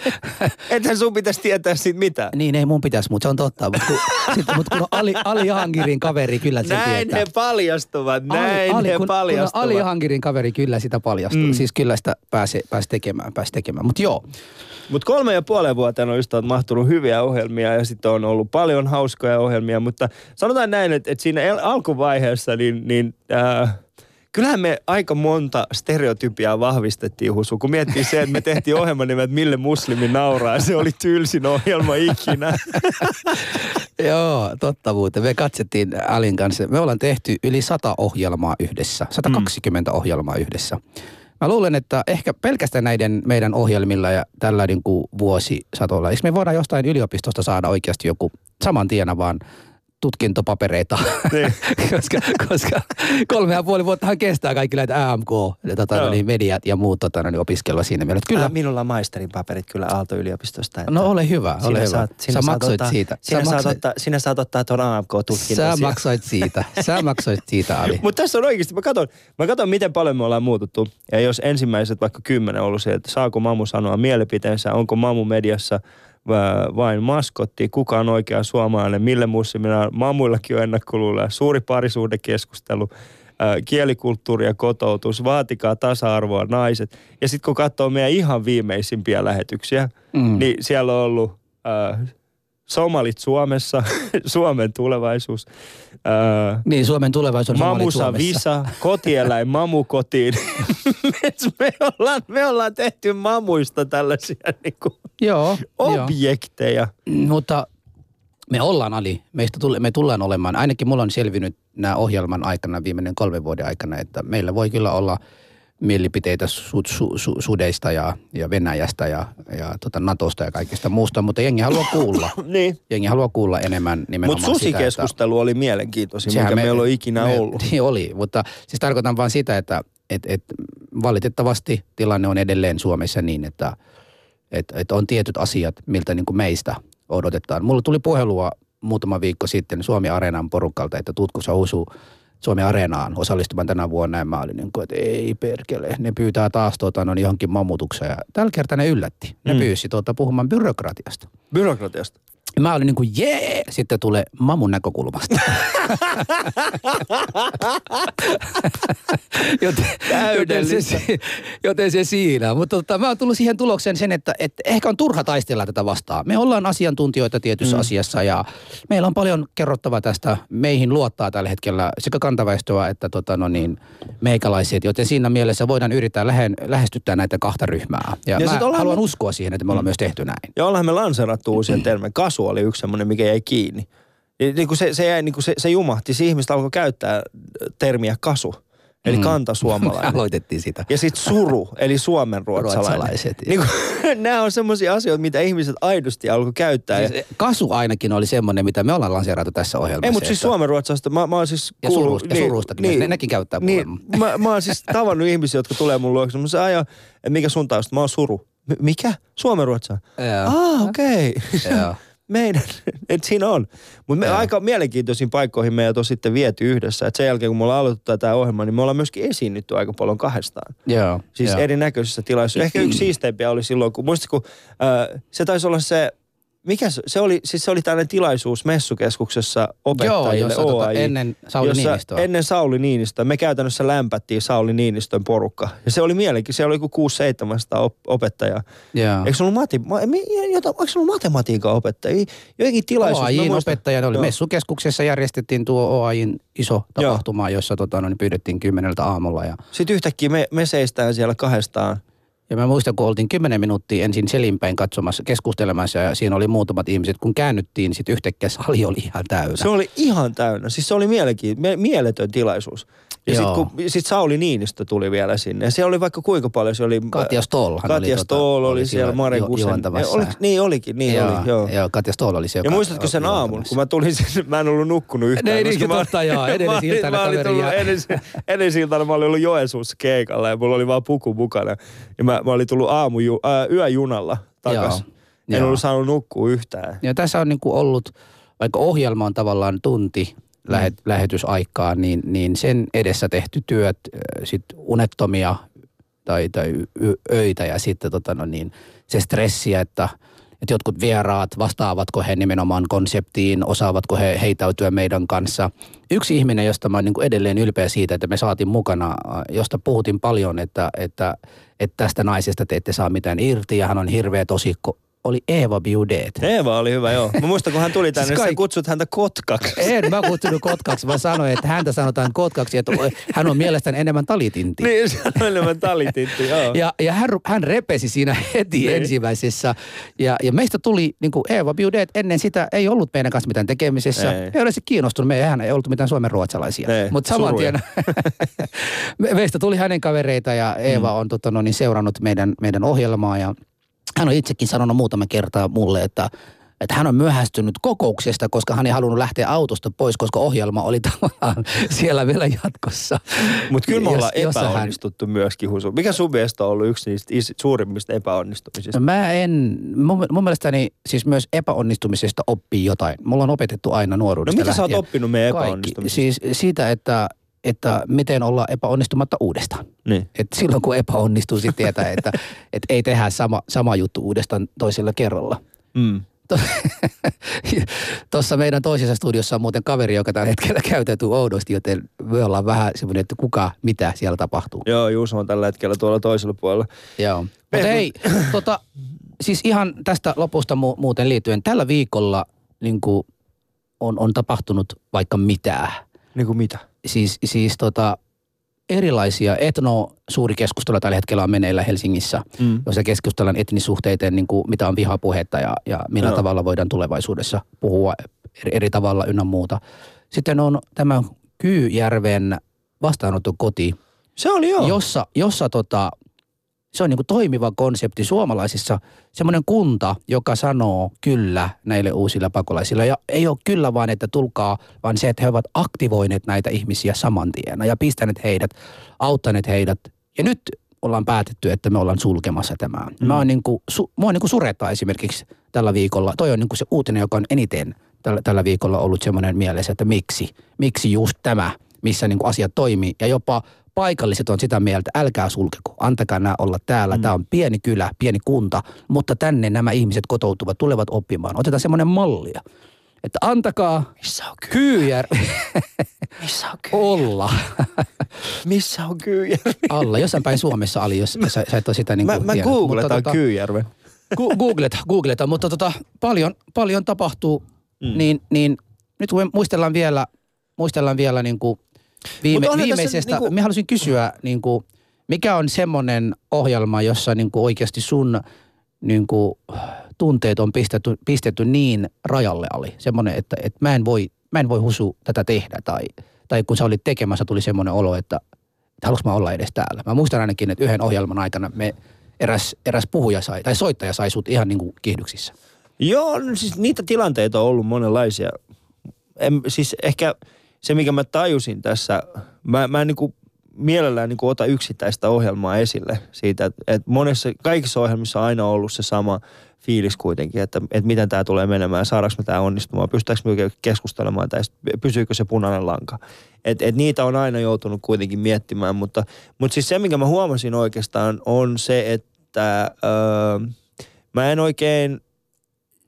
Ethän sun pitäisi tietää siitä mitään. Niin, ei mun pitäisi, mutta se on totta. Mutta kun, sitten, mutta kun on Ali, Ali Jahangirin kaveri, kyllä se Näin tietää. he paljastuvat, näin Ali, he kun, paljastuvat. Kun Ali Jahangirin kaveri, kyllä sitä paljastuu. Mm. Siis kyllä sitä pääsi, pääsi tekemään, pääsi tekemään. Mutta joo, Mutta kolme ja puolen vuoteen on just mahtunut hyviä ohjelmia ja sitten on ollut paljon hauskoja ohjelmia, mutta sanotaan näin, että, että siinä alkuvaiheessa niin, niin äh, kyllähän me aika monta stereotypiaa vahvistettiin Husu, kun miettii se, että me tehtiin ohjelman nimeltä Mille muslimi nauraa, se oli tylsin ohjelma ikinä. joo, totta muuten. Me katsettiin Alin kanssa. Me ollaan tehty yli 100 ohjelmaa yhdessä, 120 mm. ohjelmaa yhdessä. Mä luulen, että ehkä pelkästään näiden meidän ohjelmilla ja tällä niin kuin vuosisatolla. Eikö me voidaan jostain yliopistosta saada oikeasti joku saman tien vaan tutkintopapereita, Niin. koska, koska kolme ja puoli vuottahan kestää kaikki näitä AMK, tota, no niin, mediat ja muut tota, no niin, opiskelua siinä mielessä. Kyllä, Äh, minulla on maisterin paperit kyllä Aalto-yliopistosta. että no ole hyvä, ole hyvä. Saat, sinä Sä saat maksoit ottaa, siitä. Sinä, Sä saat maksoit- ottaa, sinä saat ottaa tuon AMK-tutkinnon. Sä maksoit siitä. Sä maksoit siitä, Ali. Mutta tässä on oikeasti, mä katson, mä katson, miten paljon me ollaan muututtu. Ja jos ensimmäiset vaikka kymmenen on ollut se, että saako Mamu sanoa mielipiteensä, onko Mamu mediassa vain maskotti, kuka on oikea suomalainen, mille muslimina, Mamuillakin on ennakkoluuloja, suuri parisuhdekeskustelu, ää, kielikulttuuri ja kotoutus, vaatikaa tasa-arvoa naiset. Ja sitten kun katsoo meidän ihan viimeisimpiä lähetyksiä, Mm. niin siellä on ollut ää, somalit Suomessa, Suomen tulevaisuus, ää, Niin, Suomen tulevaisuus on Mamusa Suomessa. Visa, kotieläin mamu kotiin. me, ollaan, me ollaan tehty mamuista tällaisia niinku Joo, joo. objekteja. Mutta me ollaan Ali, meistä tulle, me tullaan olemaan, ainakin mulla on selvinnyt nämä ohjelman aikana, viimeinen kolmen vuoden aikana, että meillä voi kyllä olla mielipiteitä su, su, su, sudeista ja, ja Venäjästä ja, ja tota Natosta ja kaikista muusta, mutta jengi haluaa kuulla. Niin. Jengi haluaa kuulla enemmän nimenomaan Mutta sitä, että- susikeskustelu oli mielenkiintoisin, mikä me- meillä on ikinä me, ollut. Niin oli, mutta siis tarkoitan vaan sitä, että et, et, valitettavasti tilanne on edelleen Suomessa niin, että et, et on tietyt asiat, miltä niin kuin meistä odotetaan. Mulla tuli puhelua muutama viikko sitten Suomi Areenan porukalta, että tuutko sä Husu Suomi Areenaan osallistumaan tänä vuonna. Ja mä olin niin kuin, että ei perkele, ne pyytää taas tuota, no, johonkin mamutukseen. Ja tällä kertaa ne yllätti. Ne mm. pyysi tuota, puhumaan byrokratiasta. Byrokratiasta. Mä olin niin kuin jee, sitten tulee mamun näkökulmasta. joten, joten, se, joten se siinä. Mutta tota, mä oon tullut siihen tulokseen sen, että, että ehkä on turha taistella tätä vastaan. Me ollaan asiantuntijoita tietyssä mm. asiassa ja meillä on paljon kerrottavaa tästä. Meihin luottaa tällä hetkellä sekä kantaväestöä että tota, no niin, meikalaiset, joten siinä mielessä voidaan yrittää lähen, lähestyttää näitä kahta ryhmää. Ja, ja mä haluan me... uskoa siihen, että me ollaan mm. myös tehty näin. Ja ollaan me lanserattu uusia termejä. Kasu oli yksi semmoinen, mikä jäi kiinni. Niin kuin se, se, jäi, niin kuin se, se jumahti, se ihmiset alkoi käyttää termiä kasu. Eli mm. kantasuomalainen. Aloitettiin sitä. Ja sitten suru, eli suomenruotsalainen. Ruotsalaiset. Niin kuin, nämä on semmoisia asioita, mitä ihmiset aidosti alkoi käyttää. Siis kasu ainakin oli semmoinen, mitä me ollaan lanseerattu tässä ohjelmassa. Ei, mutta siis suomenruotsalaista, mä, mä oon siis kuullut... Ja surusta, niin, surustakin, niin, ne, nekin käyttää niin, mä, mä oon siis tavannut ihmisiä, jotka tulee mun luokse. Mä sanoin, aja, mikä sun tausta? Mä oon suru. M- mikä? Suomenruotsalainen? Ah, okei. Okay. Meidän, että siinä on. Mutta me aika mielenkiintoisiin paikkoihin meidät on sitten viety yhdessä. Että sen jälkeen, kun me ollaan aloitettu tämä ohjelma, niin me ollaan myöskin esiinnytty aika paljon kahdestaan. Joo. Siis erinäköisissä tilaisuissa. Ehkä yksi siisteimpiä oli silloin, kun muistatko, äh, se taisi olla se mikä se, se oli, siis se oli tällainen tilaisuus messukeskuksessa opettajille Joo, jossa tota, ennen Sauli jossa Niinistöä. Ennen Sauli Niinistöä. Me käytännössä lämpättiin Sauli Niinistön porukka. Ja se oli mielenkiintoista. Se oli kuin 6-700 op- opettajaa. Joo. Eikö se ollut, mati, ma, jota, eikö se ollut matematiikan opettajia? Jokin tilaisuus. OAJin opettaja oli messukeskuksessa järjestettiin tuo OAJin iso tapahtuma, Joo. jossa tota, no, niin pyydettiin kymmeneltä aamulla. Ja... Sitten yhtäkkiä me, me seistään siellä kahdestaan – ja mä muistan, kun oltiin kymmenen minuuttia ensin selinpäin katsomassa, keskustelemassa ja siinä oli muutamat ihmiset. Kun käännyttiin, sitten yhtäkkiä sali oli ihan täynnä. Se oli ihan täynnä. Siis se oli mielenkiintoinen, mieletön tilaisuus. Ja sitten sit Sauli Niinistö tuli vielä sinne. Ja siellä oli vaikka kuinka paljon. Se oli, Katja Stoll. Katja oli, tota- Stoll oli, oli siellä, Mare Kusen. Oli, niin olikin, niin joo, oli. Joo. joo, Katja Stoll oli siellä. Ja muistatko sen aamun, kun mä tulin sinne, mä en ollut nukkunut yhtään. Niin, niin, totta joo, edellisiltana kaveri. Ja... Edellisiltana mä olin ollut Joensuussa keikalla ja mulla oli vaan puku mukana. Ja mä, mä olin tullut aamu, äh, yöjunalla takas. En joo. ollut saanut nukkua yhtään. Ja tässä on niinku ollut, vaikka ohjelma on tavallaan tunti, lähet, mm. lähetysaikaa, niin, niin sen edessä tehty työt, sit unettomia tai, tai öitä ja sitten tota no niin, se stressi, että, että jotkut vieraat, vastaavatko he nimenomaan konseptiin, osaavatko he heitäytyä meidän kanssa. Yksi ihminen, josta mä niin edelleen ylpeä siitä, että me saatiin mukana, josta puhutin paljon, että, että, että tästä naisesta te ette saa mitään irti ja hän on hirveä tosikko oli Eeva Biudet. Eeva oli hyvä, joo. Mä muistan, kun hän tuli tänne, siis sä kutsut häntä kotkaksi. En mä kutsunut kotkaksi, mä sanoin, että häntä sanotaan kotkaksi, että hän on mielestäni enemmän talitinti. niin, se on enemmän talitinti, joo. ja, ja hän, hän repesi siinä heti niin. ensimmäisessä. Ja, ja meistä tuli, niin kuin Eeva Biudet, ennen sitä ei ollut meidän kanssa mitään tekemisessä. Ei, ei ole se kiinnostunut, me hän ei ollut mitään suomen ruotsalaisia. Mutta saman tien meistä tuli hänen kavereita ja Eeva mm. on tota, no, niin, seurannut meidän, meidän ohjelmaa ja hän on itsekin sanonut muutama kertaa mulle, että että hän on myöhästynyt kokouksesta, koska hän ei halunnut lähteä autosta pois, koska ohjelma oli tavallaan siellä vielä jatkossa. Mutta kyllä me ollaan Jos, epäonnistuttu hän... myöskin, Husu. Mikä sun mielestä on ollut yksi niistä suurimmista epäonnistumisista? No mä en, mun, mun mielestäni siis myös epäonnistumisesta oppii jotain. Mulla on opetettu aina nuoruudesta No mitä lähtien. sä oot oppinut meidän epäonnistumisesta? Siis siitä, että että miten olla epäonnistumatta uudestaan. Niin. Et silloin kun epäonnistuu, sitten tietää, että et ei tehdä sama, sama juttu uudestaan toisella kerralla. Mm. Tuossa meidän toisessa studiossa on muuten kaveri, joka tällä hetkellä käytäytyy oudosti, joten me ollaan vähän semmoinen, että kuka, mitä siellä tapahtuu. Joo, Juuso on tällä hetkellä tuolla toisella puolella. Joo. Mutta hei, tota, siis ihan tästä lopusta mu- muuten liittyen, tällä viikolla niin on, on tapahtunut vaikka mitään. Niin kuin mitä? Siis, siis tota, erilaisia etno suuri keskustelu tällä hetkellä on meneillä Helsingissä, mm. jossa keskustellaan etnisuhteiden, niin kuin, mitä on vihapuhetta ja, ja millä no. tavalla voidaan tulevaisuudessa puhua eri, eri tavalla ynnä muuta. Sitten on tämä Kyyjärven vastaanottokoti, se oli joo. Jossa, jossa tota, se on niin kuin toimiva konsepti suomalaisissa. Semmoinen kunta, joka sanoo kyllä näille uusille pakolaisille. Ja ei ole kyllä vaan, että tulkaa, vaan se, että he ovat aktivoineet näitä ihmisiä saman tien ja pistäneet heidät, auttaneet heidät. Ja nyt ollaan päätetty, että me ollaan sulkemassa tämän. Mm. Mä oon niin kuin, su, mua niin kuin suretta esimerkiksi tällä viikolla. Toi on niin kuin se uutinen, joka on eniten tällä, tällä viikolla ollut semmoinen mielessä, että miksi, miksi just tämä, missä niin kuin asiat toimii. Ja jopa paikalliset on sitä mieltä, älkää sulkeko, antakaa nämä olla täällä. Mm. Tämä on pieni kylä, pieni kunta, mutta tänne nämä ihmiset kotoutuvat, tulevat oppimaan. Otetaan semmoinen mallia, että antakaa Missä on kyy? Kyyjär Missä on kyy? olla. Missä on Kyyjärvi? Alla, jossain päin Suomessa oli, jos sä, sä et ole sitä niin Mä, kuin mä tiennyt. googletan tota- Kyyjärven. Googleta, googleta, mutta tota, paljon, paljon tapahtuu, mm. niin, niin nyt kun muistellaan vielä, muistellaan vielä niin kuin viime, viimeisestä, niinku- niin kuin... mä haluaisin kysyä, niin kuin, mikä on semmoinen ohjelma, jossa niin kuin oikeasti sun niin kuin, tunteet on pistetty, pistetty niin rajalle ali, semmoinen, että, että mä, en voi, mä en voi husu tätä tehdä, tai, tai kun sä olit tekemässä, tuli semmoinen olo, että, että haluanko mä olla edes täällä. Mä muistan ainakin, että yhden ohjelman aikana me eräs, eräs puhuja sai, tai soittaja sai sut ihan niin kuin kiihdyksissä. Joo, no siis niitä tilanteita on ollut monenlaisia. En, siis ehkä se, mikä mä tajusin tässä, mä, mä en niinku mielellään niinku ota yksittäistä ohjelmaa esille siitä, että, että monessa, kaikissa ohjelmissa on aina ollut se sama fiilis kuitenkin, että, että miten tämä tulee menemään, saadaanko me tämä onnistumaan, pystytäänkö me keskustelemaan tästä, pysyykö se punainen lanka. Et, et niitä on aina joutunut kuitenkin miettimään, mutta, mutta siis se, mikä mä huomasin oikeastaan on se, että öö, mä en oikein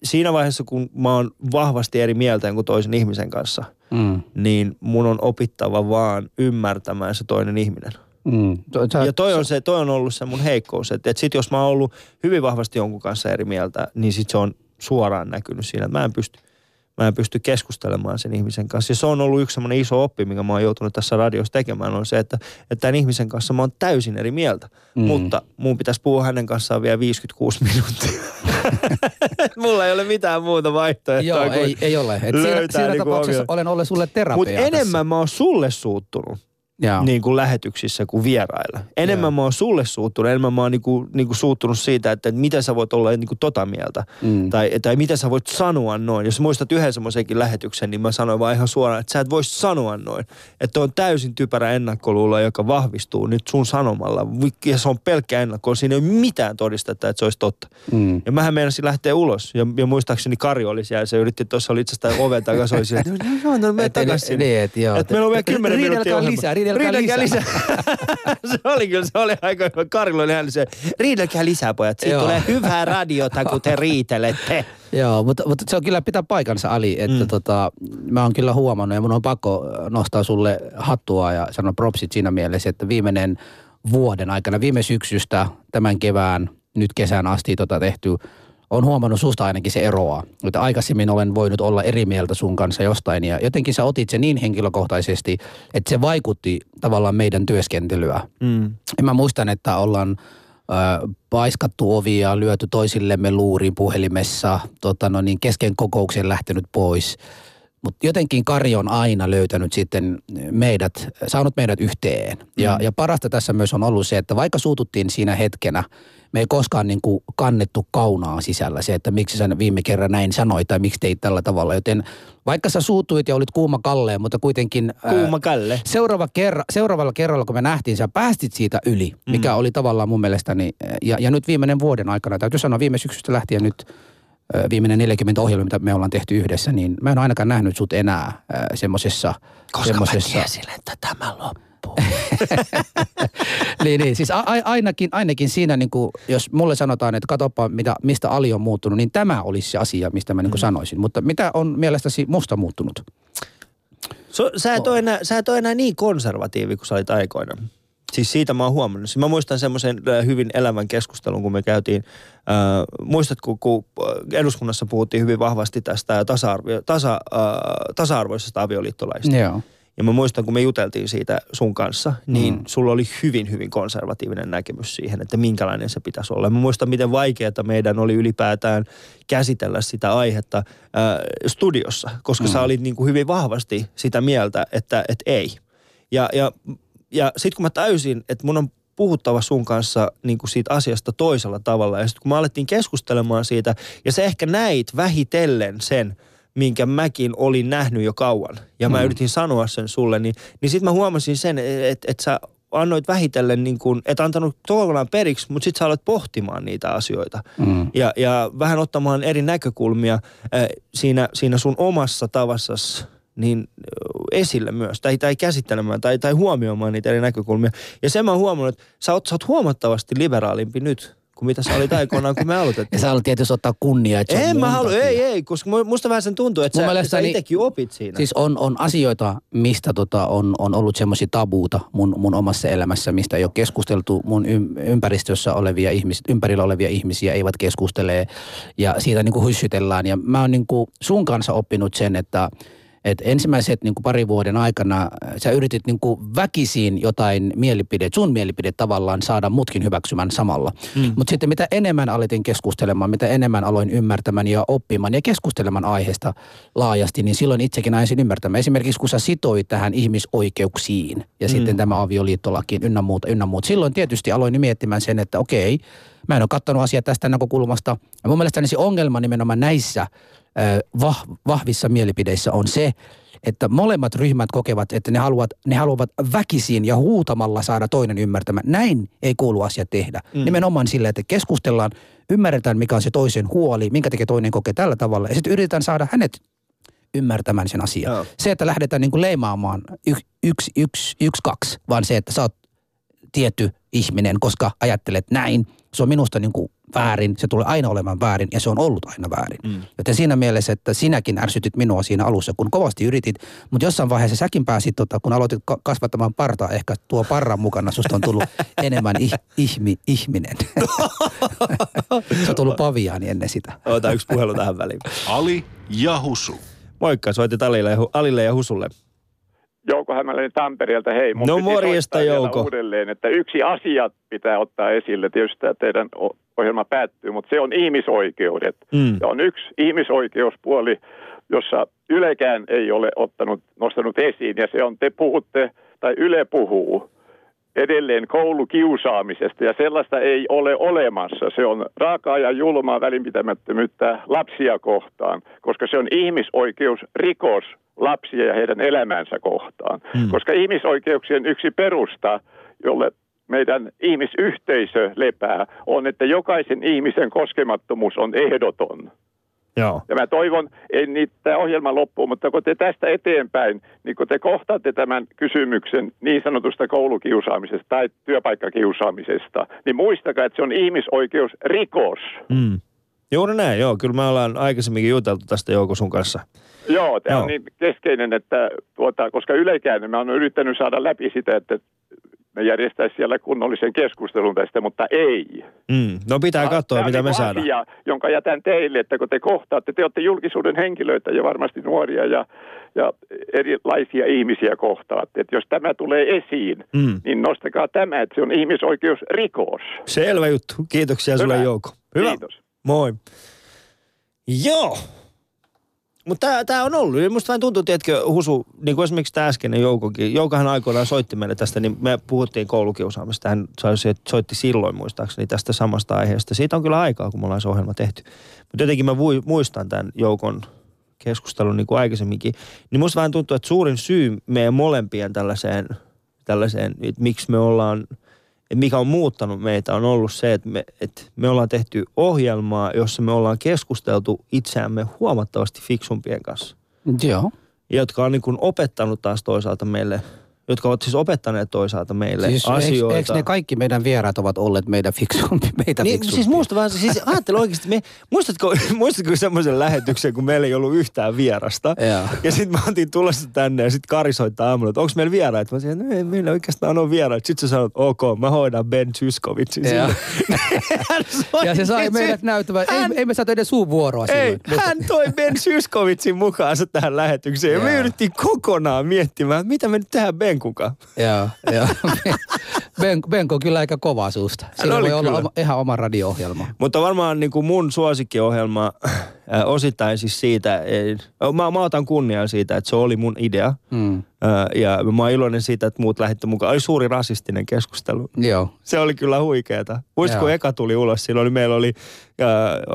siinä vaiheessa, kun mä oon vahvasti eri mieltä kuin toisen ihmisen kanssa, Mm. niin mun on opittava vaan ymmärtämään se toinen ihminen. Mm. Sä, Ja toi on, se, toi on ollut se mun heikkous, että, että sit jos mä oon ollut hyvin vahvasti jonkun kanssa eri mieltä, niin sit se on suoraan näkynyt siinä, että mä en pysty, mä en pysty keskustelemaan sen ihmisen kanssa. Ja se on ollut yksi semmoinen iso oppi, mikä mä oon joutunut tässä radiossa tekemään, on se, että, että tämän ihmisen kanssa mä oon täysin eri mieltä. Mm. Mutta mun pitäisi puhua hänen kanssaan vielä 56 minuuttia. Mulla ei ole mitään muuta vaihtoehtoa. Joo, ei, ei ole. Et siinä, löytää siinä niinku tapauksessa omia- olen ollut sulle terapia Mutta enemmän mä oon sulle suuttunut Joo. niin kuin lähetyksissä kuin vierailla. Enemmän Joo. mä oon sulle suuttunut, enemmän mä oon niin kuin, niin kuin suuttunut siitä, että, että miten sä voit olla niin kuin tota mieltä. Mm. Tai, tai miten sä voit sanoa noin. Jos muistat yhden semmoisenkin lähetyksen, niin mä sanoin vaan ihan suoraan, että sä et voi sanoa noin. Että on täysin typerä ennakkoluulo, joka vahvistuu nyt sun sanomalla. Ja se on pelkkä ennakkoluulo. Siinä ei ole mitään todistetta, että se olisi totta. Mm. Ja mähän meinasin lähteä ulos. Ja, ja muistaakseni Kari oli siellä. Se yritti, tuossa oli itse asiassa oven oli siellä, että no takaisin. Että meillä on vielä kymmenen minuuttia riidelkää lisää. se oli kyllä, se oli aika hyvä. Karilla oli hän se, riidelkää lisää pojat. Siitä Joo. tulee hyvää radiota, kun te riitelette. Joo, mutta, mutta se on kyllä pitää paikansa Ali, että mm. tota, mä oon kyllä huomannut ja mun on pakko nostaa sulle hattua ja sanoa propsit siinä mielessä, että viimeinen vuoden aikana, viime syksystä, tämän kevään, nyt kesän asti tota tehty, on huomannut susta ainakin se eroa. Että aikaisemmin olen voinut olla eri mieltä sun kanssa jostain ja jotenkin sä otit se niin henkilökohtaisesti, että se vaikutti tavallaan meidän työskentelyä. Mm. Ja mä muistan, että ollaan ö, paiskattu ovia, lyöty toisillemme luuriin puhelimessa, tota no niin, kesken kokouksen lähtenyt pois. Mutta jotenkin Kari on aina löytänyt sitten meidät, saanut meidät yhteen. Ja, ja parasta tässä myös on ollut se, että vaikka suututtiin siinä hetkenä, me ei koskaan niin kuin kannettu kaunaa sisällä se, että miksi sä viime kerran näin sanoit tai miksi teit tällä tavalla. Joten vaikka sä suutuit ja olit kuuma kalleen, mutta kuitenkin... ää, Kuuma Kalle. Seuraava kerra, seuraavalla kerralla, kun me nähtiin, sä päästit siitä yli, mikä mm. oli tavallaan mun mielestäni, ja, ja nyt viimeinen vuoden aikana, täytyy sanoa viime syksystä lähtien nyt viimeinen 40 ohjelma, mitä me ollaan tehty yhdessä, niin mä en ole ainakaan nähnyt sut enää semmoisessa... Koska mä tiesin, että tämä loppuu. niin, niin, siis a, ainakin, ainakin siinä, niin kuin, jos mulle sanotaan, että katsopa, mitä, mistä Ali on muuttunut, niin tämä olisi se asia, mistä mä niin kuin sanoisin. Mutta mitä on mielestäsi musta muuttunut? So, sä, et ole enää, sä et ole enää niin konservatiivi kuin sä olit aikoina. Siis siitä mä oon huomannut. Siis mä muistan semmoisen äh, hyvin elävän keskustelun, kun me käytiin, äh, muistatko, kun äh, eduskunnassa puhuttiin hyvin vahvasti tästä tasa-arvo, tasa, äh, tasa-arvoisesta avioliittolaista. Joo. Ja mä muistan, kun me juteltiin siitä sun kanssa, niin mm. sulla oli hyvin, hyvin konservatiivinen näkemys siihen, että minkälainen se pitäisi olla. Mä muistan, miten vaikeaa meidän oli ylipäätään käsitellä sitä aihetta äh, studiossa, koska mm. sä olit niin kuin hyvin vahvasti sitä mieltä, että, että ei. Ja, ja, ja sitten kun mä täysin, että mun on puhuttava sun kanssa niin kuin siitä asiasta toisella tavalla. Ja sitten kun me alettiin keskustelemaan siitä, ja sä ehkä näit vähitellen sen, minkä mäkin olin nähnyt jo kauan. Ja mä mm. yritin sanoa sen sulle, niin, niin sitten mä huomasin sen, että et sä annoit vähitellen, niin kuin, et antanut tavallaan periksi, mutta sitten sä aloit pohtimaan niitä asioita. Mm. Ja, ja vähän ottamaan eri näkökulmia äh, siinä, siinä sun omassa tavassasi niin esille myös, tai, tai käsittelemään, tai, tai huomioimaan niitä eri näkökulmia. Ja sen mä oon huomannut, että sä oot, sä oot huomattavasti liberaalimpi nyt kuin mitä sä olit aikoinaan, kun me aloitettiin. Ja sä haluat tietysti ottaa kunniaa, että En mä halua, takia. ei, ei, koska mu- musta vähän sen tuntuu, että Mun sä, sä mielestäni- itsekin opit siinä. Siis on, on asioita, mistä tota on, on ollut semmoisia tabuuta mun, mun omassa elämässä, mistä ei ole keskusteltu. Mun ym, ympäristössä olevia ihmisiä, ympärillä olevia ihmisiä eivät keskustele ja siitä niin kuin hyssytellään. Ja mä oon niin kuin sun kanssa oppinut sen, että et ensimmäiset niin kuin pari vuoden aikana äh, sä yritit niin kuin väkisin jotain mielipide, sun mielipide tavallaan saada mutkin hyväksymään samalla. Mm. Mutta sitten mitä enemmän aletin keskustelemaan, mitä enemmän aloin ymmärtämään ja oppimaan ja keskustelemaan aiheesta laajasti, niin silloin itsekin aisin ymmärtämään. Esimerkiksi kun sä sitoit tähän ihmisoikeuksiin ja mm. sitten tämä avioliittolakiin ynnä muuta, ynnä muuta. Silloin tietysti aloin miettimään sen, että okei, mä en ole katsonut asiaa tästä näkökulmasta. Ja mun mielestäni se ongelma nimenomaan näissä vah, vahvissa mielipideissä on se, että molemmat ryhmät kokevat, että ne haluavat, ne haluavat väkisin ja huutamalla saada toinen ymmärtämään. Näin ei kuulu asia tehdä. Mm. Nimenomaan sillä, että keskustellaan, ymmärretään mikä on se toisen huoli, minkä tekee toinen kokee tällä tavalla. Ja sitten yritetään saada hänet ymmärtämään sen asian. Joo. Se, että lähdetään niin kuin leimaamaan y- yksi, yksi, yksi, kaksi, vaan se, että sä oot tietty ihminen, koska ajattelet näin. Se on minusta niin kuin väärin, se tulee aina olemaan väärin ja se on ollut aina väärin. Mm. Joten siinä mielessä, että sinäkin ärsytit minua siinä alussa, kun kovasti yritit, mutta jossain vaiheessa säkin pääsit, tota, kun aloitit ka- kasvattamaan partaa, ehkä tuo parran mukana susta on tullut enemmän ih- ihmi, ihminen. se on tullut paviaani ennen sitä. Ota yksi puhelu tähän väliin. Ali ja Husu. Moikka, soitit Alille ja, Alille ja Husulle. Jouko Hämäläinen Tampereelta, hei. Mun No morjesta, Jouko. Uudelleen, että yksi asia pitää ottaa esille. Tietysti tämä teidän ohjelma päättyy, mutta se on ihmisoikeudet. Mm. Ja on yksi ihmisoikeuspuoli, jossa Ylekään ei ole ottanut, nostanut esiin, ja se on te puhutte, tai Yle puhuu edelleen koulukiusaamisesta, ja sellaista ei ole olemassa. Se on raakaa ja julmaa välinpitämättömyyttä lapsia kohtaan, koska se on ihmisoikeusrikos lapsia ja heidän elämänsä kohtaan. Mm. Koska ihmisoikeuksien yksi perusta, jolle meidän ihmisyhteisö lepää, on, että jokaisen ihmisen koskemattomuus on ehdoton. Joo. Ja mä toivon, ei niitä ohjelma loppuun, mutta kun te tästä eteenpäin, niin kun te kohtaatte tämän kysymyksen niin sanotusta koulukiusaamisesta tai työpaikkakiusaamisesta, niin muistakaa, että se on ihmisoikeusrikos. Mm. Juuri näin, joo. Kyllä me ollaan aikaisemminkin juteltu tästä Jouko sun kanssa. Joo, tämä Joo. on niin keskeinen, että tuota, koska Ylekään, mä oon yrittänyt saada läpi sitä, että me järjestäisiin siellä kunnollisen keskustelun tästä, mutta ei. Mm. No pitää katsoa, Tämä mitä me niinku saadaan. asia, jonka jätän teille, että kun te kohtaatte, te olette julkisuuden henkilöitä ja varmasti nuoria ja, ja erilaisia ihmisiä kohtaatte. Että jos tämä tulee esiin, Mm. niin nostakaa tämä, että se on ihmisoikeusrikos. Selvä juttu. Kiitoksia sulle Hyvä. Jouko. Hyvä. Kiitos. Moi. Joo. Mutta tämä, on ollut. Ja Musta vähän tuntuu, tiedätkö, Husu, niin kuin esimerkiksi tämä äskeinen Joukokin. Joukahan aikoinaan soitti meille tästä, niin me puhuttiin koulukiusaamista. Hän soitti silloin muistaakseni tästä samasta aiheesta. Siitä on kyllä aikaa, kun me ollaan se ohjelma tehty. Mutta jotenkin mä muistan tämän Joukon keskustelun niin kuin aikaisemminkin. Niin musta vähän tuntuu, että suurin syy meidän molempien tällaiseen, tällaiseen että miksi me ollaan että mikä on muuttanut meitä on ollut se, että me, että me ollaan tehty ohjelmaa, jossa me ollaan keskusteltu itseämme huomattavasti fiksumpien kanssa. Joo. Jotka on niin kuin opettanut taas toisaalta meille, jotka ovat siis opettaneet toisaalta meille Siis asioita. Eikö, eikö ne kaikki meidän vieraat ovat olleet meidän fiksumpi, meitä Niin, fiksumpia? siis muista vaan, siis ajattele oikeasti, me, muistatko, muistatko semmoisen lähetyksen, kun meillä ei ollut yhtään vierasta? Joo. Ja sitten me oltiin tulossa tänne ja sitten Kari soittaa aamulla, että onko meillä vieraita? Mä sanoin, että no ei meillä oikeastaan ole vieraita. Sitten sä sanot, ok, mä hoidan Ben. Hän soitti Ja se sai meidät näyttämään, ei, ei me saatu edes suun vuoroa Ei, silloin. Hän toi Ben Zyskowiczin mukaansa tähän lähetykseen. Ja me yritettiin kokonaan miettimään, että mitä me nyt tehdään Ben kukaan. Joo, joo. Ben, Benko on kyllä aika kova suusta. Oli voi olla oma, ihan oma radio-ohjelma. Mutta varmaan niin kuin mun suosikkiohjelma äh, osittain siis siitä, ei, mä, mä otan kunniaa siitä, että se oli mun idea. Mm. Äh, ja mä oon iloinen siitä, että muut lähditte mukaan. Oli suuri rasistinen keskustelu. Joo. Se oli kyllä huikeeta. Muistatko, kun eka tuli ulos? Silloin oli, meillä oli, äh,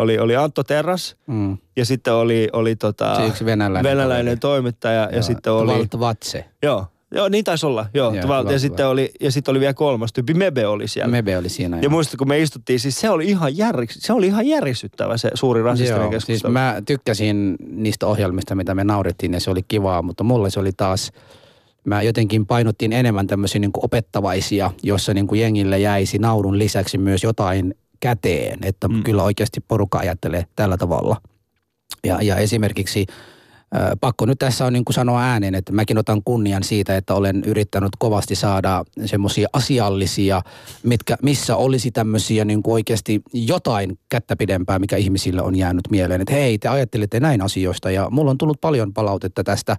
oli, oli Antto Terras Mm. ja sitten oli, oli tota, Se yksi venäläinen venäläinen toimittaja ja Joo. sitten oli... Valt Vatse. Joo. Joo, niin taisi olla. Joo, Joo, hyvä, ja, sitten oli, ja sitten oli vielä kolmas tyyppi, Mebe oli siellä. Mebe oli siinä. Ja muistat, kun me istuttiin, siis se oli ihan, järjeks, se oli ihan järisyttävä se suuri rasistinen Joo, keskustelu. siis mä tykkäsin niistä ohjelmista, mitä me naurettiin ja se oli kivaa, mutta mulle se oli taas, mä jotenkin painottiin enemmän tämmöisiä niin opettavaisia, jossa niin kuin jengille jäisi naurun lisäksi myös jotain käteen, että mm. kyllä oikeasti porukka ajattelee tällä tavalla. Ja, ja esimerkiksi pakko nyt tässä on niin kuin sanoa ääneen, että mäkin otan kunnian siitä, että olen yrittänyt kovasti saada semmoisia asiallisia, mitkä, missä olisi tämmöisiä niin kuin oikeasti jotain kättä pidempää, mikä ihmisille on jäänyt mieleen. Että hei, te ajattelette näin asioista ja mulla on tullut paljon palautetta tästä.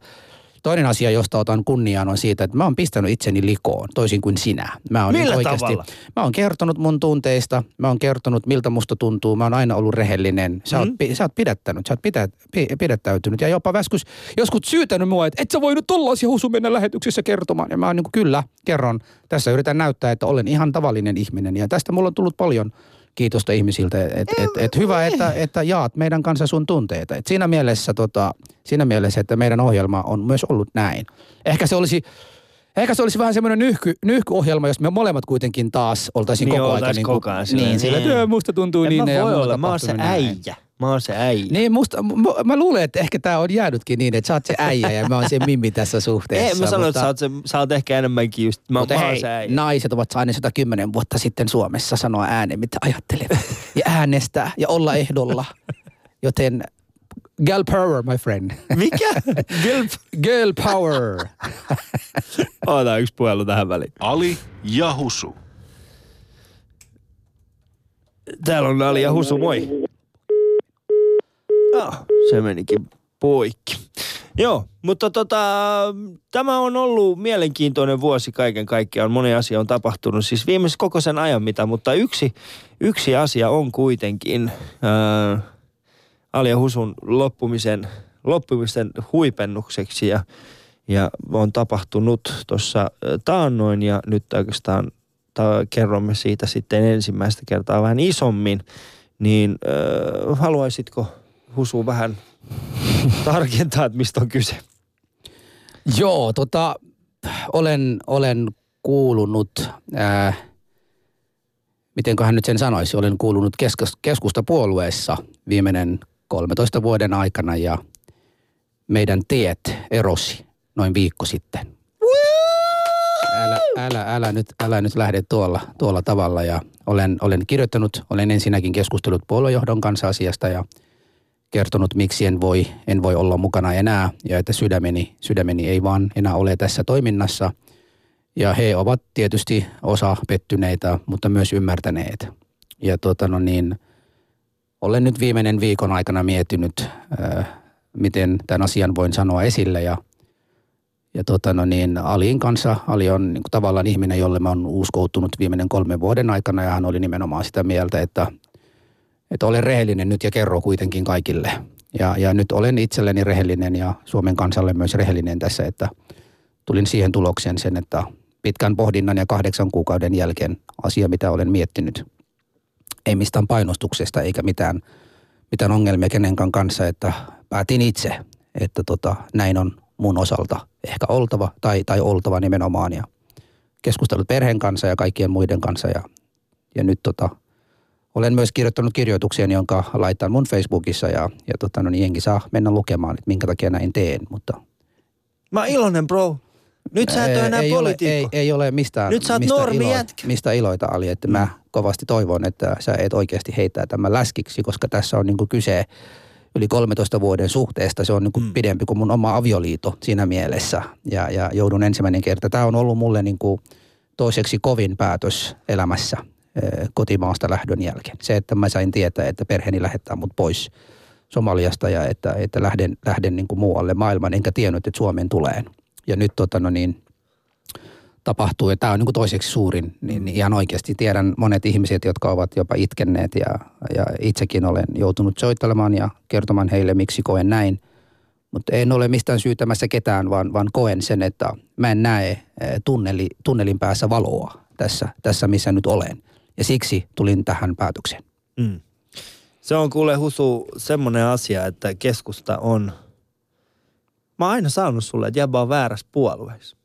Toinen asia, josta otan kunniaan, on siitä, että mä oon pistänyt itseni likoon, toisin kuin sinä. Mä oon Millä oikeasti, tavalla? Mä oon kertonut mun tunteista, mä oon kertonut miltä musta tuntuu, mä oon aina ollut rehellinen. Sä, Mm. oot, sä oot pidättänyt, sä oot pidä, pi, pidättäytynyt ja jopa väskus, joskus syytänyt mua, että et sä voinut tollaisia husu mennä lähetyksessä kertomaan. Ja mä oon niin kuin, kyllä, kerron. Tässä yritän näyttää, että olen ihan tavallinen ihminen ja tästä mulla on tullut paljon kiitosta ihmisiltä. Et, et, et hyvä, että, että jaat meidän kanssa sun tunteita. Et siinä, mielessä, tota, siinä mielessä, että meidän ohjelma on myös ollut näin. Ehkä se olisi Ehkä se olisi vähän semmoinen nyhky, nyhkyohjelma, jos me molemmat kuitenkin taas oltaisiin Niin koko oltais niin, koko ajan silleen, niin sillä, niin. musta tuntuu en niin. mä voi olla, mä oon se tapahtunut näin. Mä oon se äijä. Niin, musta, mä, mä luulen, että ehkä tämä on jäänytkin niin, että sä oot se äijä ja mä oon se mimmi tässä suhteessa. Ei, mä sanoin, että mutta- sä oot, se, sä oot ehkä enemmänkin just, mä, mutta mä oon hei, se äijä. naiset ovat saaneet 110 vuotta sitten Suomessa sanoa ääneen, mitä ajattelevat. ja äänestää ja olla ehdolla. Joten girl power, my friend. Mikä? Gilp. Girl power. Otetaan yksi puhelu tähän väliin. Ali ja Husu. Täällä on Ali ja Husu, moi. Ah, se menikin poikki. Joo, mutta tota, tämä on ollut mielenkiintoinen vuosi kaiken kaikkiaan. Moni asia on tapahtunut siis viimeisen koko sen ajan mitä, mutta yksi, yksi asia on kuitenkin ää, Ali ja Husun loppumisen, loppumisen huipennukseksi ja, ja on tapahtunut tuossa taannoin ja nyt oikeastaan ta- kerromme siitä sitten ensimmäistä kertaa vähän isommin, niin äh, haluaisitko Husu vähän tarkentaa, että mistä on kyse? Joo, tota, olen, olen kuulunut, ää, mitenköhän nyt sen sanoisi, olen kuulunut keskus, keskustapuolueessa viimeinen 13 vuoden aikana ja meidän tiet erosi noin viikko sitten. Älä, älä, älä, nyt, älä nyt lähde tuolla, tuolla tavalla ja olen, olen kirjoittanut, olen ensinnäkin keskustellut puoluejohdon kanssa asiasta ja kertonut, miksi en voi, en voi olla mukana enää ja että sydämeni, sydämeni ei vaan enää ole tässä toiminnassa. Ja he ovat tietysti osa pettyneitä, mutta myös ymmärtäneet. Ja tota no niin, olen nyt viimeinen viikon aikana miettinyt, äh, miten tämän asian voin sanoa esille ja ja tota no niin, Aliin kanssa, Ali on niin kuin tavallaan ihminen, jolle mä oon uskoutunut viimeinen kolmen vuoden aikana ja hän oli nimenomaan sitä mieltä, että, että olen rehellinen nyt ja kerro kuitenkin kaikille. Ja, ja nyt olen itselleni rehellinen ja Suomen kansalle myös rehellinen tässä, että tulin siihen tulokseen sen, että pitkän pohdinnan ja kahdeksan kuukauden jälkeen asia, mitä olen miettinyt, ei mistään painostuksesta eikä mitään, mitään ongelmia kenenkään kanssa, että päätin itse, että tota, näin on mun osalta ehkä oltava tai, tai oltava nimenomaan ja keskustellut perheen kanssa ja kaikkien muiden kanssa ja, ja nyt tota, olen myös kirjoittanut kirjoituksia, jonka laitan mun Facebookissa ja, ja tota, no niin jengi saa mennä lukemaan, että minkä takia näin teen, mutta Mä iloinen, bro. Nyt sä et ole enää ei, ole, ei, ei ole mistään, Nyt sä oot mistä, normi ilo, mistä iloita Ali, että mä kovasti toivon, että sä et oikeasti heittää tämän läskiksi, koska tässä on niinku kyse yli 13 vuoden suhteesta. Se on niinku Mm. pidempi kuin mun oma avioliitto siinä mielessä ja, ja joudun ensimmäinen kerta. Tämä on ollut mulle niinku toiseksi kovin päätös elämässä kotimaasta lähdön jälkeen. Se, että mä sain tietää, että perheeni lähettää mut pois Somaliasta ja että, että lähden, lähden niin kuin muualle maailmaan, enkä tiennyt, että Suomeen tulee. Ja nyt tota, no niin, tapahtuu, ja tämä on niin kuin toiseksi suurin, niin niin ihan oikeasti tiedän monet ihmiset, jotka ovat jopa itkenneet ja, ja itsekin olen joutunut soittelemaan ja kertomaan heille, miksi koen näin. Mutta en ole mistään syytämässä ketään, vaan, vaan koen sen, että mä en näe eh, tunneli, tunnelin päässä valoa tässä, tässä, missä nyt olen. Ja siksi tulin tähän päätökseen. Mm. Se on kuule Husu semmoinen asia, että keskusta on... Mä oon aina saanut sulle, että jäbä on väärässä puolueessa.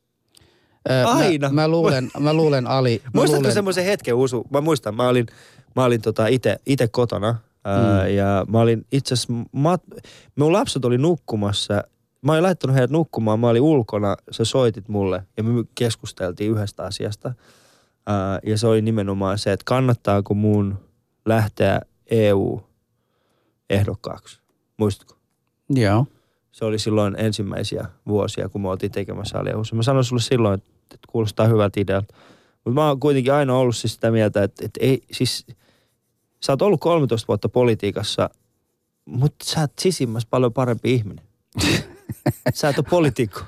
Ö, Aina. Mä, mä, luulen, mä luulen Ali. Mä Muistatko luulen, semmoisen hetken, Usu? Mä muistan, mä olin, mä olin tota ite, ite kotona ää, Mm. ja mä olin itse asiassa, mun lapset oli nukkumassa. Mä olin laittanut heidät nukkumaan, mä olin ulkona, sä soitit mulle ja me keskusteltiin yhdestä asiasta. Ää, ja se oli nimenomaan se, että kannattaako mun lähteä EU-ehdokkaaksi. Muistatko? Joo. Se oli silloin ensimmäisiä vuosia, kun me oltiin tekemässä aliahussa. Mä sanoin sulle silloin, että, että kuulostaa hyvältä idealta. Mutta mä oon kuitenkin aina ollut siis sitä mieltä, että, että ei, siis sä oot ollut 13 vuotta politiikassa, mutta sä oot sisimmässä paljon parempi ihminen. sä et ole poliitikko.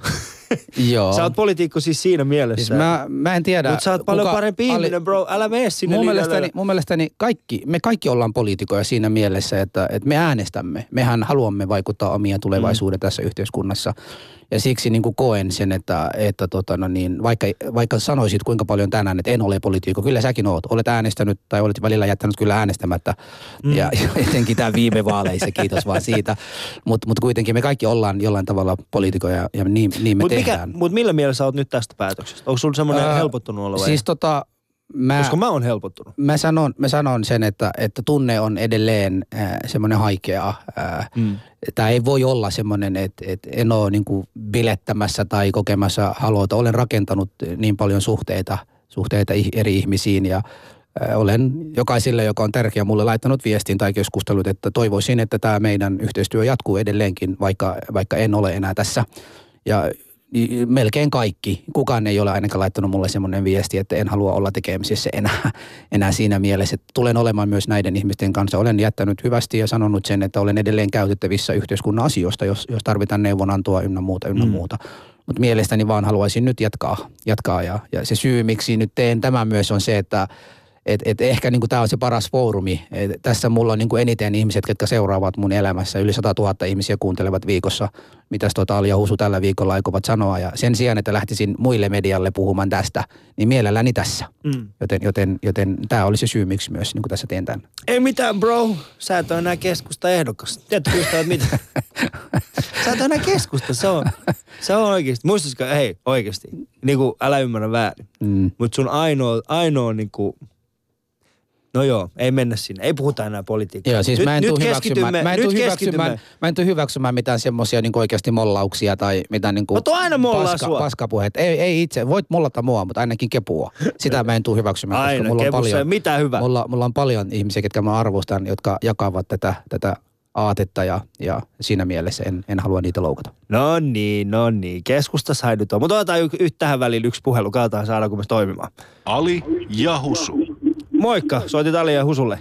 Joo. Sä oot poliitikko siis siinä mielessä. Siis mä, mä en tiedä. mutta sä oot paljon kuka- parempi Ali- ihminen, bro. Älä mene sinne Mun liian mielestäni, mun mielestäni kaikki, me kaikki ollaan poliitikoja siinä mielessä, että, että me äänestämme. Mehän haluamme vaikuttaa omia tulevaisuuden tässä yhteiskunnassa. Ja siksi niin kuin koen sen, että, että tota, no niin, vaikka, vaikka sanoisit kuinka paljon tänään, että en ole poliitikko, kyllä säkin oot. Olet äänestänyt tai olet välillä jättänyt kyllä äänestämättä. Mm. Ja, etenkin tämä viime vaaleissa, kiitos vaan siitä. Mutta mut kuitenkin me kaikki ollaan jollain tavalla poliitikoja ja niin, niin me Mutta tehdään. mut millä mielessä sä oot nyt tästä päätöksestä? Onko sulla semmoinen Ää, helpottunut olo? vai Siis tota, mä... Koska mä oon helpottunut. Mä sanon, mä sanon sen, että, että tunne on edelleen äh, semmoinen haikea. Äh, Mm. Tämä ei voi olla semmoinen, että, että en ole niin kuin bilettämässä tai kokemassa haluata. Olen rakentanut niin paljon suhteita, suhteita eri ihmisiin ja olen jokaiselle, joka on tärkeä mulle laittanut viestin tai keskustelut, että toivoisin, että tämä meidän yhteistyö jatkuu edelleenkin, vaikka, vaikka en ole enää tässä. Ja i- melkein kaikki. Kukaan ei ole ainakaan laittanut mulle semmoinen viesti, että en halua olla tekemisissä enää, enää siinä mielessä. Että tulen olemaan myös näiden ihmisten kanssa. Olen jättänyt hyvästi ja sanonut sen, että olen edelleen käytettävissä yhteiskunnan asioista, jos, jos tarvitaan neuvonantoa ynnä muuta, ynnä mm. muuta. Mutta mielestäni vaan haluaisin nyt jatkaa, jatkaa ja, ja se syy, miksi nyt teen tämän myös on se, että et, et ehkä niin tämä on se paras foorumi. Et tässä mulla on niin eniten ihmiset, jotka seuraavat mun elämässä. Yli 100 000 ihmisiä kuuntelevat viikossa, mitäs tota Ali ja Husu tällä viikolla aikovat sanoa. Ja sen sijaan, että lähtisin muille medialle puhumaan tästä, niin mielelläni tässä. Mm. Joten, joten, joten tämä oli se syy, miksi myös niin tässä teen tämän. Ei mitään, bro. Sä et ole enää keskusta ehdokas. Tiedätkö yhtään, mitä? Sä et ole enää keskusta. Se on, se on oikeasti. Muistaisiko, hei, oikeasti. Niin kuin, älä ymmärrä väärin. Mm. Mutta sun ainoa, ainoa niin kuin, No joo, ei mennä sinne. Ei puhuta enää politiikkaa. Joo, siis nyt, mä en nyt tule hyväksymään, mä en nyt hyväksymään, mä en hyväksymään mitään semmoisia niin oikeasti mollauksia tai mitään niin No tuo aina sua. paskapuheet. Ei, ei itse, voit mollata mua, mutta ainakin kepua. Sitä mä en tuu hyväksymään, Aina, koska mulla on, paljon, mitään hyvää. mulla, mulla on paljon ihmisiä, ketkä mä arvostan, jotka jakavat tätä, tätä aatetta ja, ja siinä mielessä en, en halua niitä loukata. No niin, no niin. Keskusta sai nyt on. Mutta otetaan y- y- tähän väliin yksi puhelu. Katsotaan saadaanko me toimimaan. Ali ja Husu. Moikka, soitit Ali ja Husulle.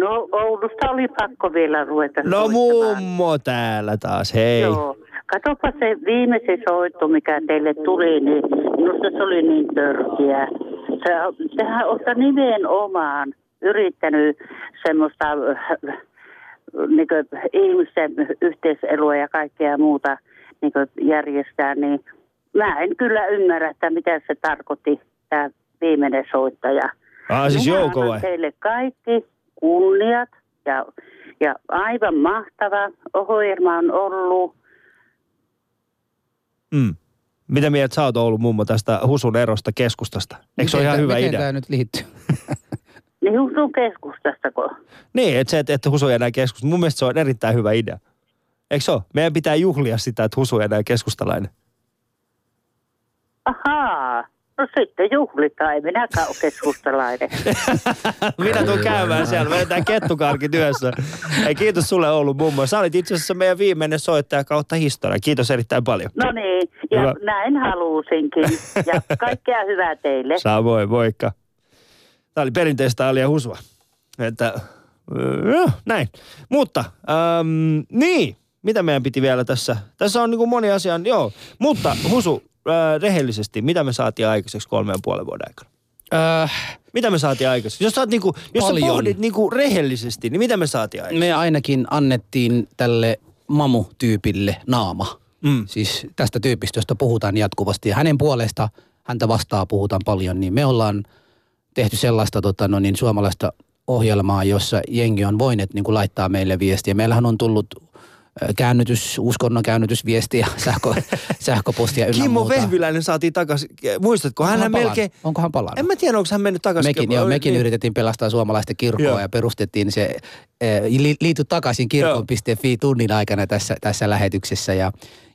No Oulusta oli pakko vielä ruveta No soittamaan. mummo täällä taas, hei. Joo. Katsopa se viimeisin soitto, mikä teille tuli, niin minusta se oli niin törkeä. Se, sehän on nimenomaan yrittänyt semmoista äh, niin ihmisten yhteiselua ja kaikkea muuta niin järjestää, niin mä en kyllä ymmärrä, että mitä se tarkoitti, tämä viimeinen soittaja. Ah, siis Minä Jouko vai? teille kaikki kunniat ja, ja aivan mahtava ohjelma on ollut. Mm. Mitä mieltä sä oot ollut mummo tästä Husun erosta keskustasta? Eikö se ole Miten ihan tää- hyvä miten idea? tämä nyt liittyy? Niin sun keskustasta, kun Niin, että se, että, että Husu ei enää keskusta. Mun mielestä se on erittäin hyvä idea. Eikö se ole? Meidän pitää juhlia sitä, että Husu ei enää keskustalainen. ahaa, no sitten juhlitaan, ei minäkään ole keskustalainen. Minä tuun käymään siellä, vedetään kettukarki työssä. Hei, kiitos sulle Oulun mummo. Sä olit itse asiassa meidän viimeinen soittaja kautta historia. Kiitos erittäin paljon. No niin, ja Hyvä. näin halusinkin. Ja kaikkea hyvää teille. Samoin, moikka. Tämä oli perinteistä Alia Husua. Että, joo, näin. Mutta, äm, niin, mitä meidän piti vielä tässä? Tässä on niin kuin moni asia, joo. Mutta Husu, äh, rehellisesti, mitä me saatiin aikaiseksi kolmen ja puolen vuoden aikana? Äh, Mitä me saatiin aikaiseksi? Jos sä, oot niinku, jos sä pohdit niinku rehellisesti, niin mitä me saatiin aikaiseksi? me ainakin annettiin tälle mamu-tyypille naama. Mm. Siis tästä tyypistä, josta puhutaan jatkuvasti. Ja hänen puolesta häntä vastaa puhutaan paljon, niin me ollaan tehty sellaista tota, no niin, suomalaista ohjelmaa, jossa jengi on voineet niin kuin laittaa meille viestiä. Meillähän on tullut käännytys, uskonnon käännytysviestiä, sähkö, sähköpostia ynnä Kimmo muuta. Vehviläinen saatiin takaisin. Muistatko? Hän palannut? melkein... Onkohan palannut? En mä tiedä, onko hän mennyt takaisin. Mekin, joo, mekin Niin. yritettiin pelastaa suomalaisten kirkkoa Joo. ja perustettiin se, eh, li- liity takaisin kirkon.fi tunnin aikana tässä, tässä lähetyksessä ja,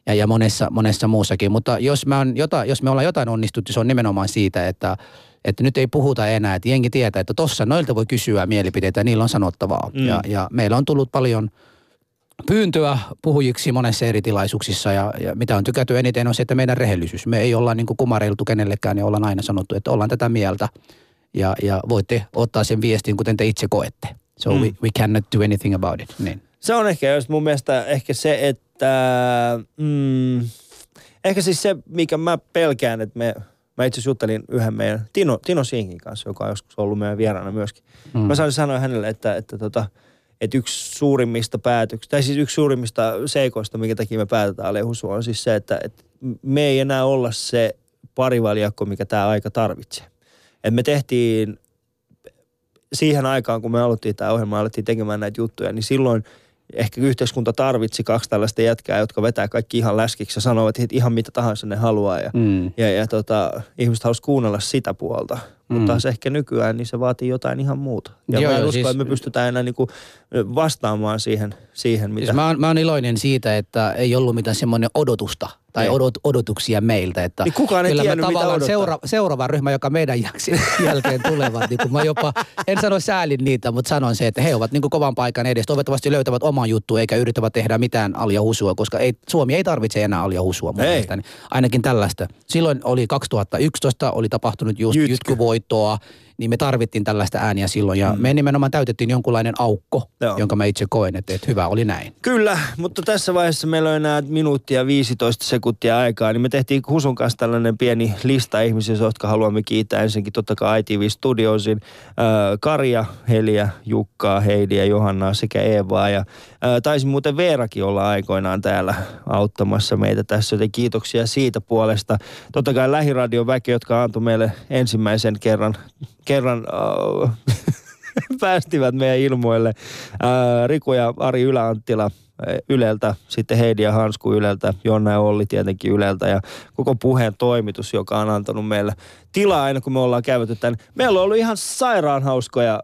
ja, ja monessa, monessa muussakin. Mutta jos me, on jota, jos me ollaan jotain onnistuttu, se on nimenomaan siitä, että, että nyt ei puhuta enää, että jengi tietää, että tossa noilta voi kysyä mielipiteitä ja niillä on sanottavaa. Mm. Ja, ja meillä on tullut paljon pyyntöä puhujiksi monessa eri tilaisuuksissa ja, ja mitä on tykätty eniten on se, että meidän rehellisyys. Me ei olla niin kuin kumareiltu kenellekään ja ollaan aina sanottu, että ollaan tätä mieltä ja, ja voitte ottaa sen viestin, kuten te itse koette. So Mm. we, we cannot do anything about it. Niin. Se on ehkä just mun mielestä ehkä se, että mm, ehkä siis se, mikä mä pelkään, että me, mä itse asiassa juttelin yhden meidän Tino, Tino Sinkin kanssa, joka on joskus ollut meidän vieraana myöskin. Mm. Mä sain sanoa hänelle, että, että, tota, että yksi suurimmista päätöksistä, tai siis yksi suurimmista seikoista, minkä takia me päätetään Alehusu, on siis se, että, että me ei enää olla se parivaljakko, mikä tämä aika tarvitsee. Et me tehtiin siihen aikaan, kun me aloittiin tämä ohjelma, alettiin tekemään näitä juttuja, niin silloin ehkä yhteiskunta tarvitsi kaksi tällaista jätkää, jotka vetää kaikki ihan läskiksi ja sanovat että ihan mitä tahansa ne haluaa. Ja, Mm. ja, ja tota, ihmiset halusi kuunnella sitä puolta. Mm. Mutta taas ehkä nykyään niin se vaatii jotain ihan muuta. Ja Joo, mä en joo, usko, siis- että me pystytään enää niinku vastaamaan siihen, siihen mitä... Siis mä, oon, mä oon iloinen siitä, että ei ollut mitään semmoinen odotusta tai Ei. odot, odotuksia meiltä. Että Niin kukaan ei kyllä tiennyt, mä mitä tavallaan seura, seuraava ryhmä, joka meidän jaksin jälkeen tulevat, niin kun mä jopa, en sano säälin niitä, mutta sanon se, että he ovat niin kuin kovan paikan edes. Toivottavasti löytävät oman juttu eikä yrittävät tehdä mitään alia husua, koska ei, Suomi ei tarvitse enää alia husua mun mielestäni. Ainakin tällaista. Silloin oli 2011, oli tapahtunut just Jytky. jytkyvoittoa, niin me tarvittiin tällaista ääniä silloin. Ja mm. me nimenomaan täytettiin jonkunlainen aukko, Joo. jonka mä itse koen, että, että hyvä oli näin. Kyllä, mutta tässä vaiheessa meillä on enää minuuttia 15 sekuntia aikaa, niin me tehtiin Husun kanssa tällainen pieni lista ihmisiä, jotka haluamme kiittää ensinnäkin totta kai ITV Studiosin, äh, Karja, Heliä, Jukkaa, Heidiä, Johannaa sekä Eevaa ja äh, taisi muuten Veerakin olla aikoinaan täällä auttamassa meitä tässä, joten kiitoksia siitä puolesta. Totta kai lähiradion väki, jotka antoi meille ensimmäisen kerran, kerran äh, päästivät meidän ilmoille. Ää, Riku ja Ari Yläanttila ää, Yleltä, sitten Heidi ja Hansku Yleltä, Jonna ja Olli tietenkin Yleltä ja koko puheen toimitus, joka on antanut meille tilaa aina kun me ollaan käytetty tämän. Meillä on ollut ihan sairaan hauskoja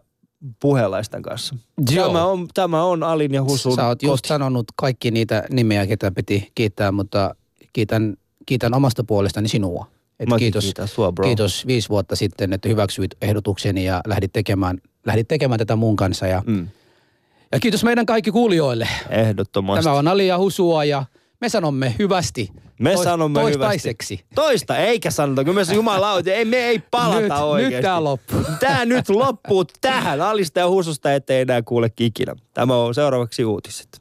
puheenlaisten kanssa. Joo. Tämä on, tämä on Alin ja Husun Sä oot just sanonut kaikki niitä nimiä, ketä piti kiittää, mutta kiitän, kiitän omasta puolestani sinua. Et Mäkin kiitos, kiitän sua, bro. kiitos viisi vuotta sitten, että hyväksyit ehdotukseni ja lähdit tekemään, lähdit tekemään tätä mun kanssa. Ja, Mm, ja kiitos meidän kaikki kuulijoille. ehdottomasti. Tämä on Ali ja Husua ja me sanomme hyvästi. Me Tois- sanomme toistaiseksi. hyvästi. Toista, eikä sanota. Kyllä me jumalauta, ei, me ei palata Nyt- oikeasti. nyt tää loppuu. Tää nyt loppuu tähän. Alista ja hususta ettei enää kuule ikinä. Tämä on seuraavaksi uutiset.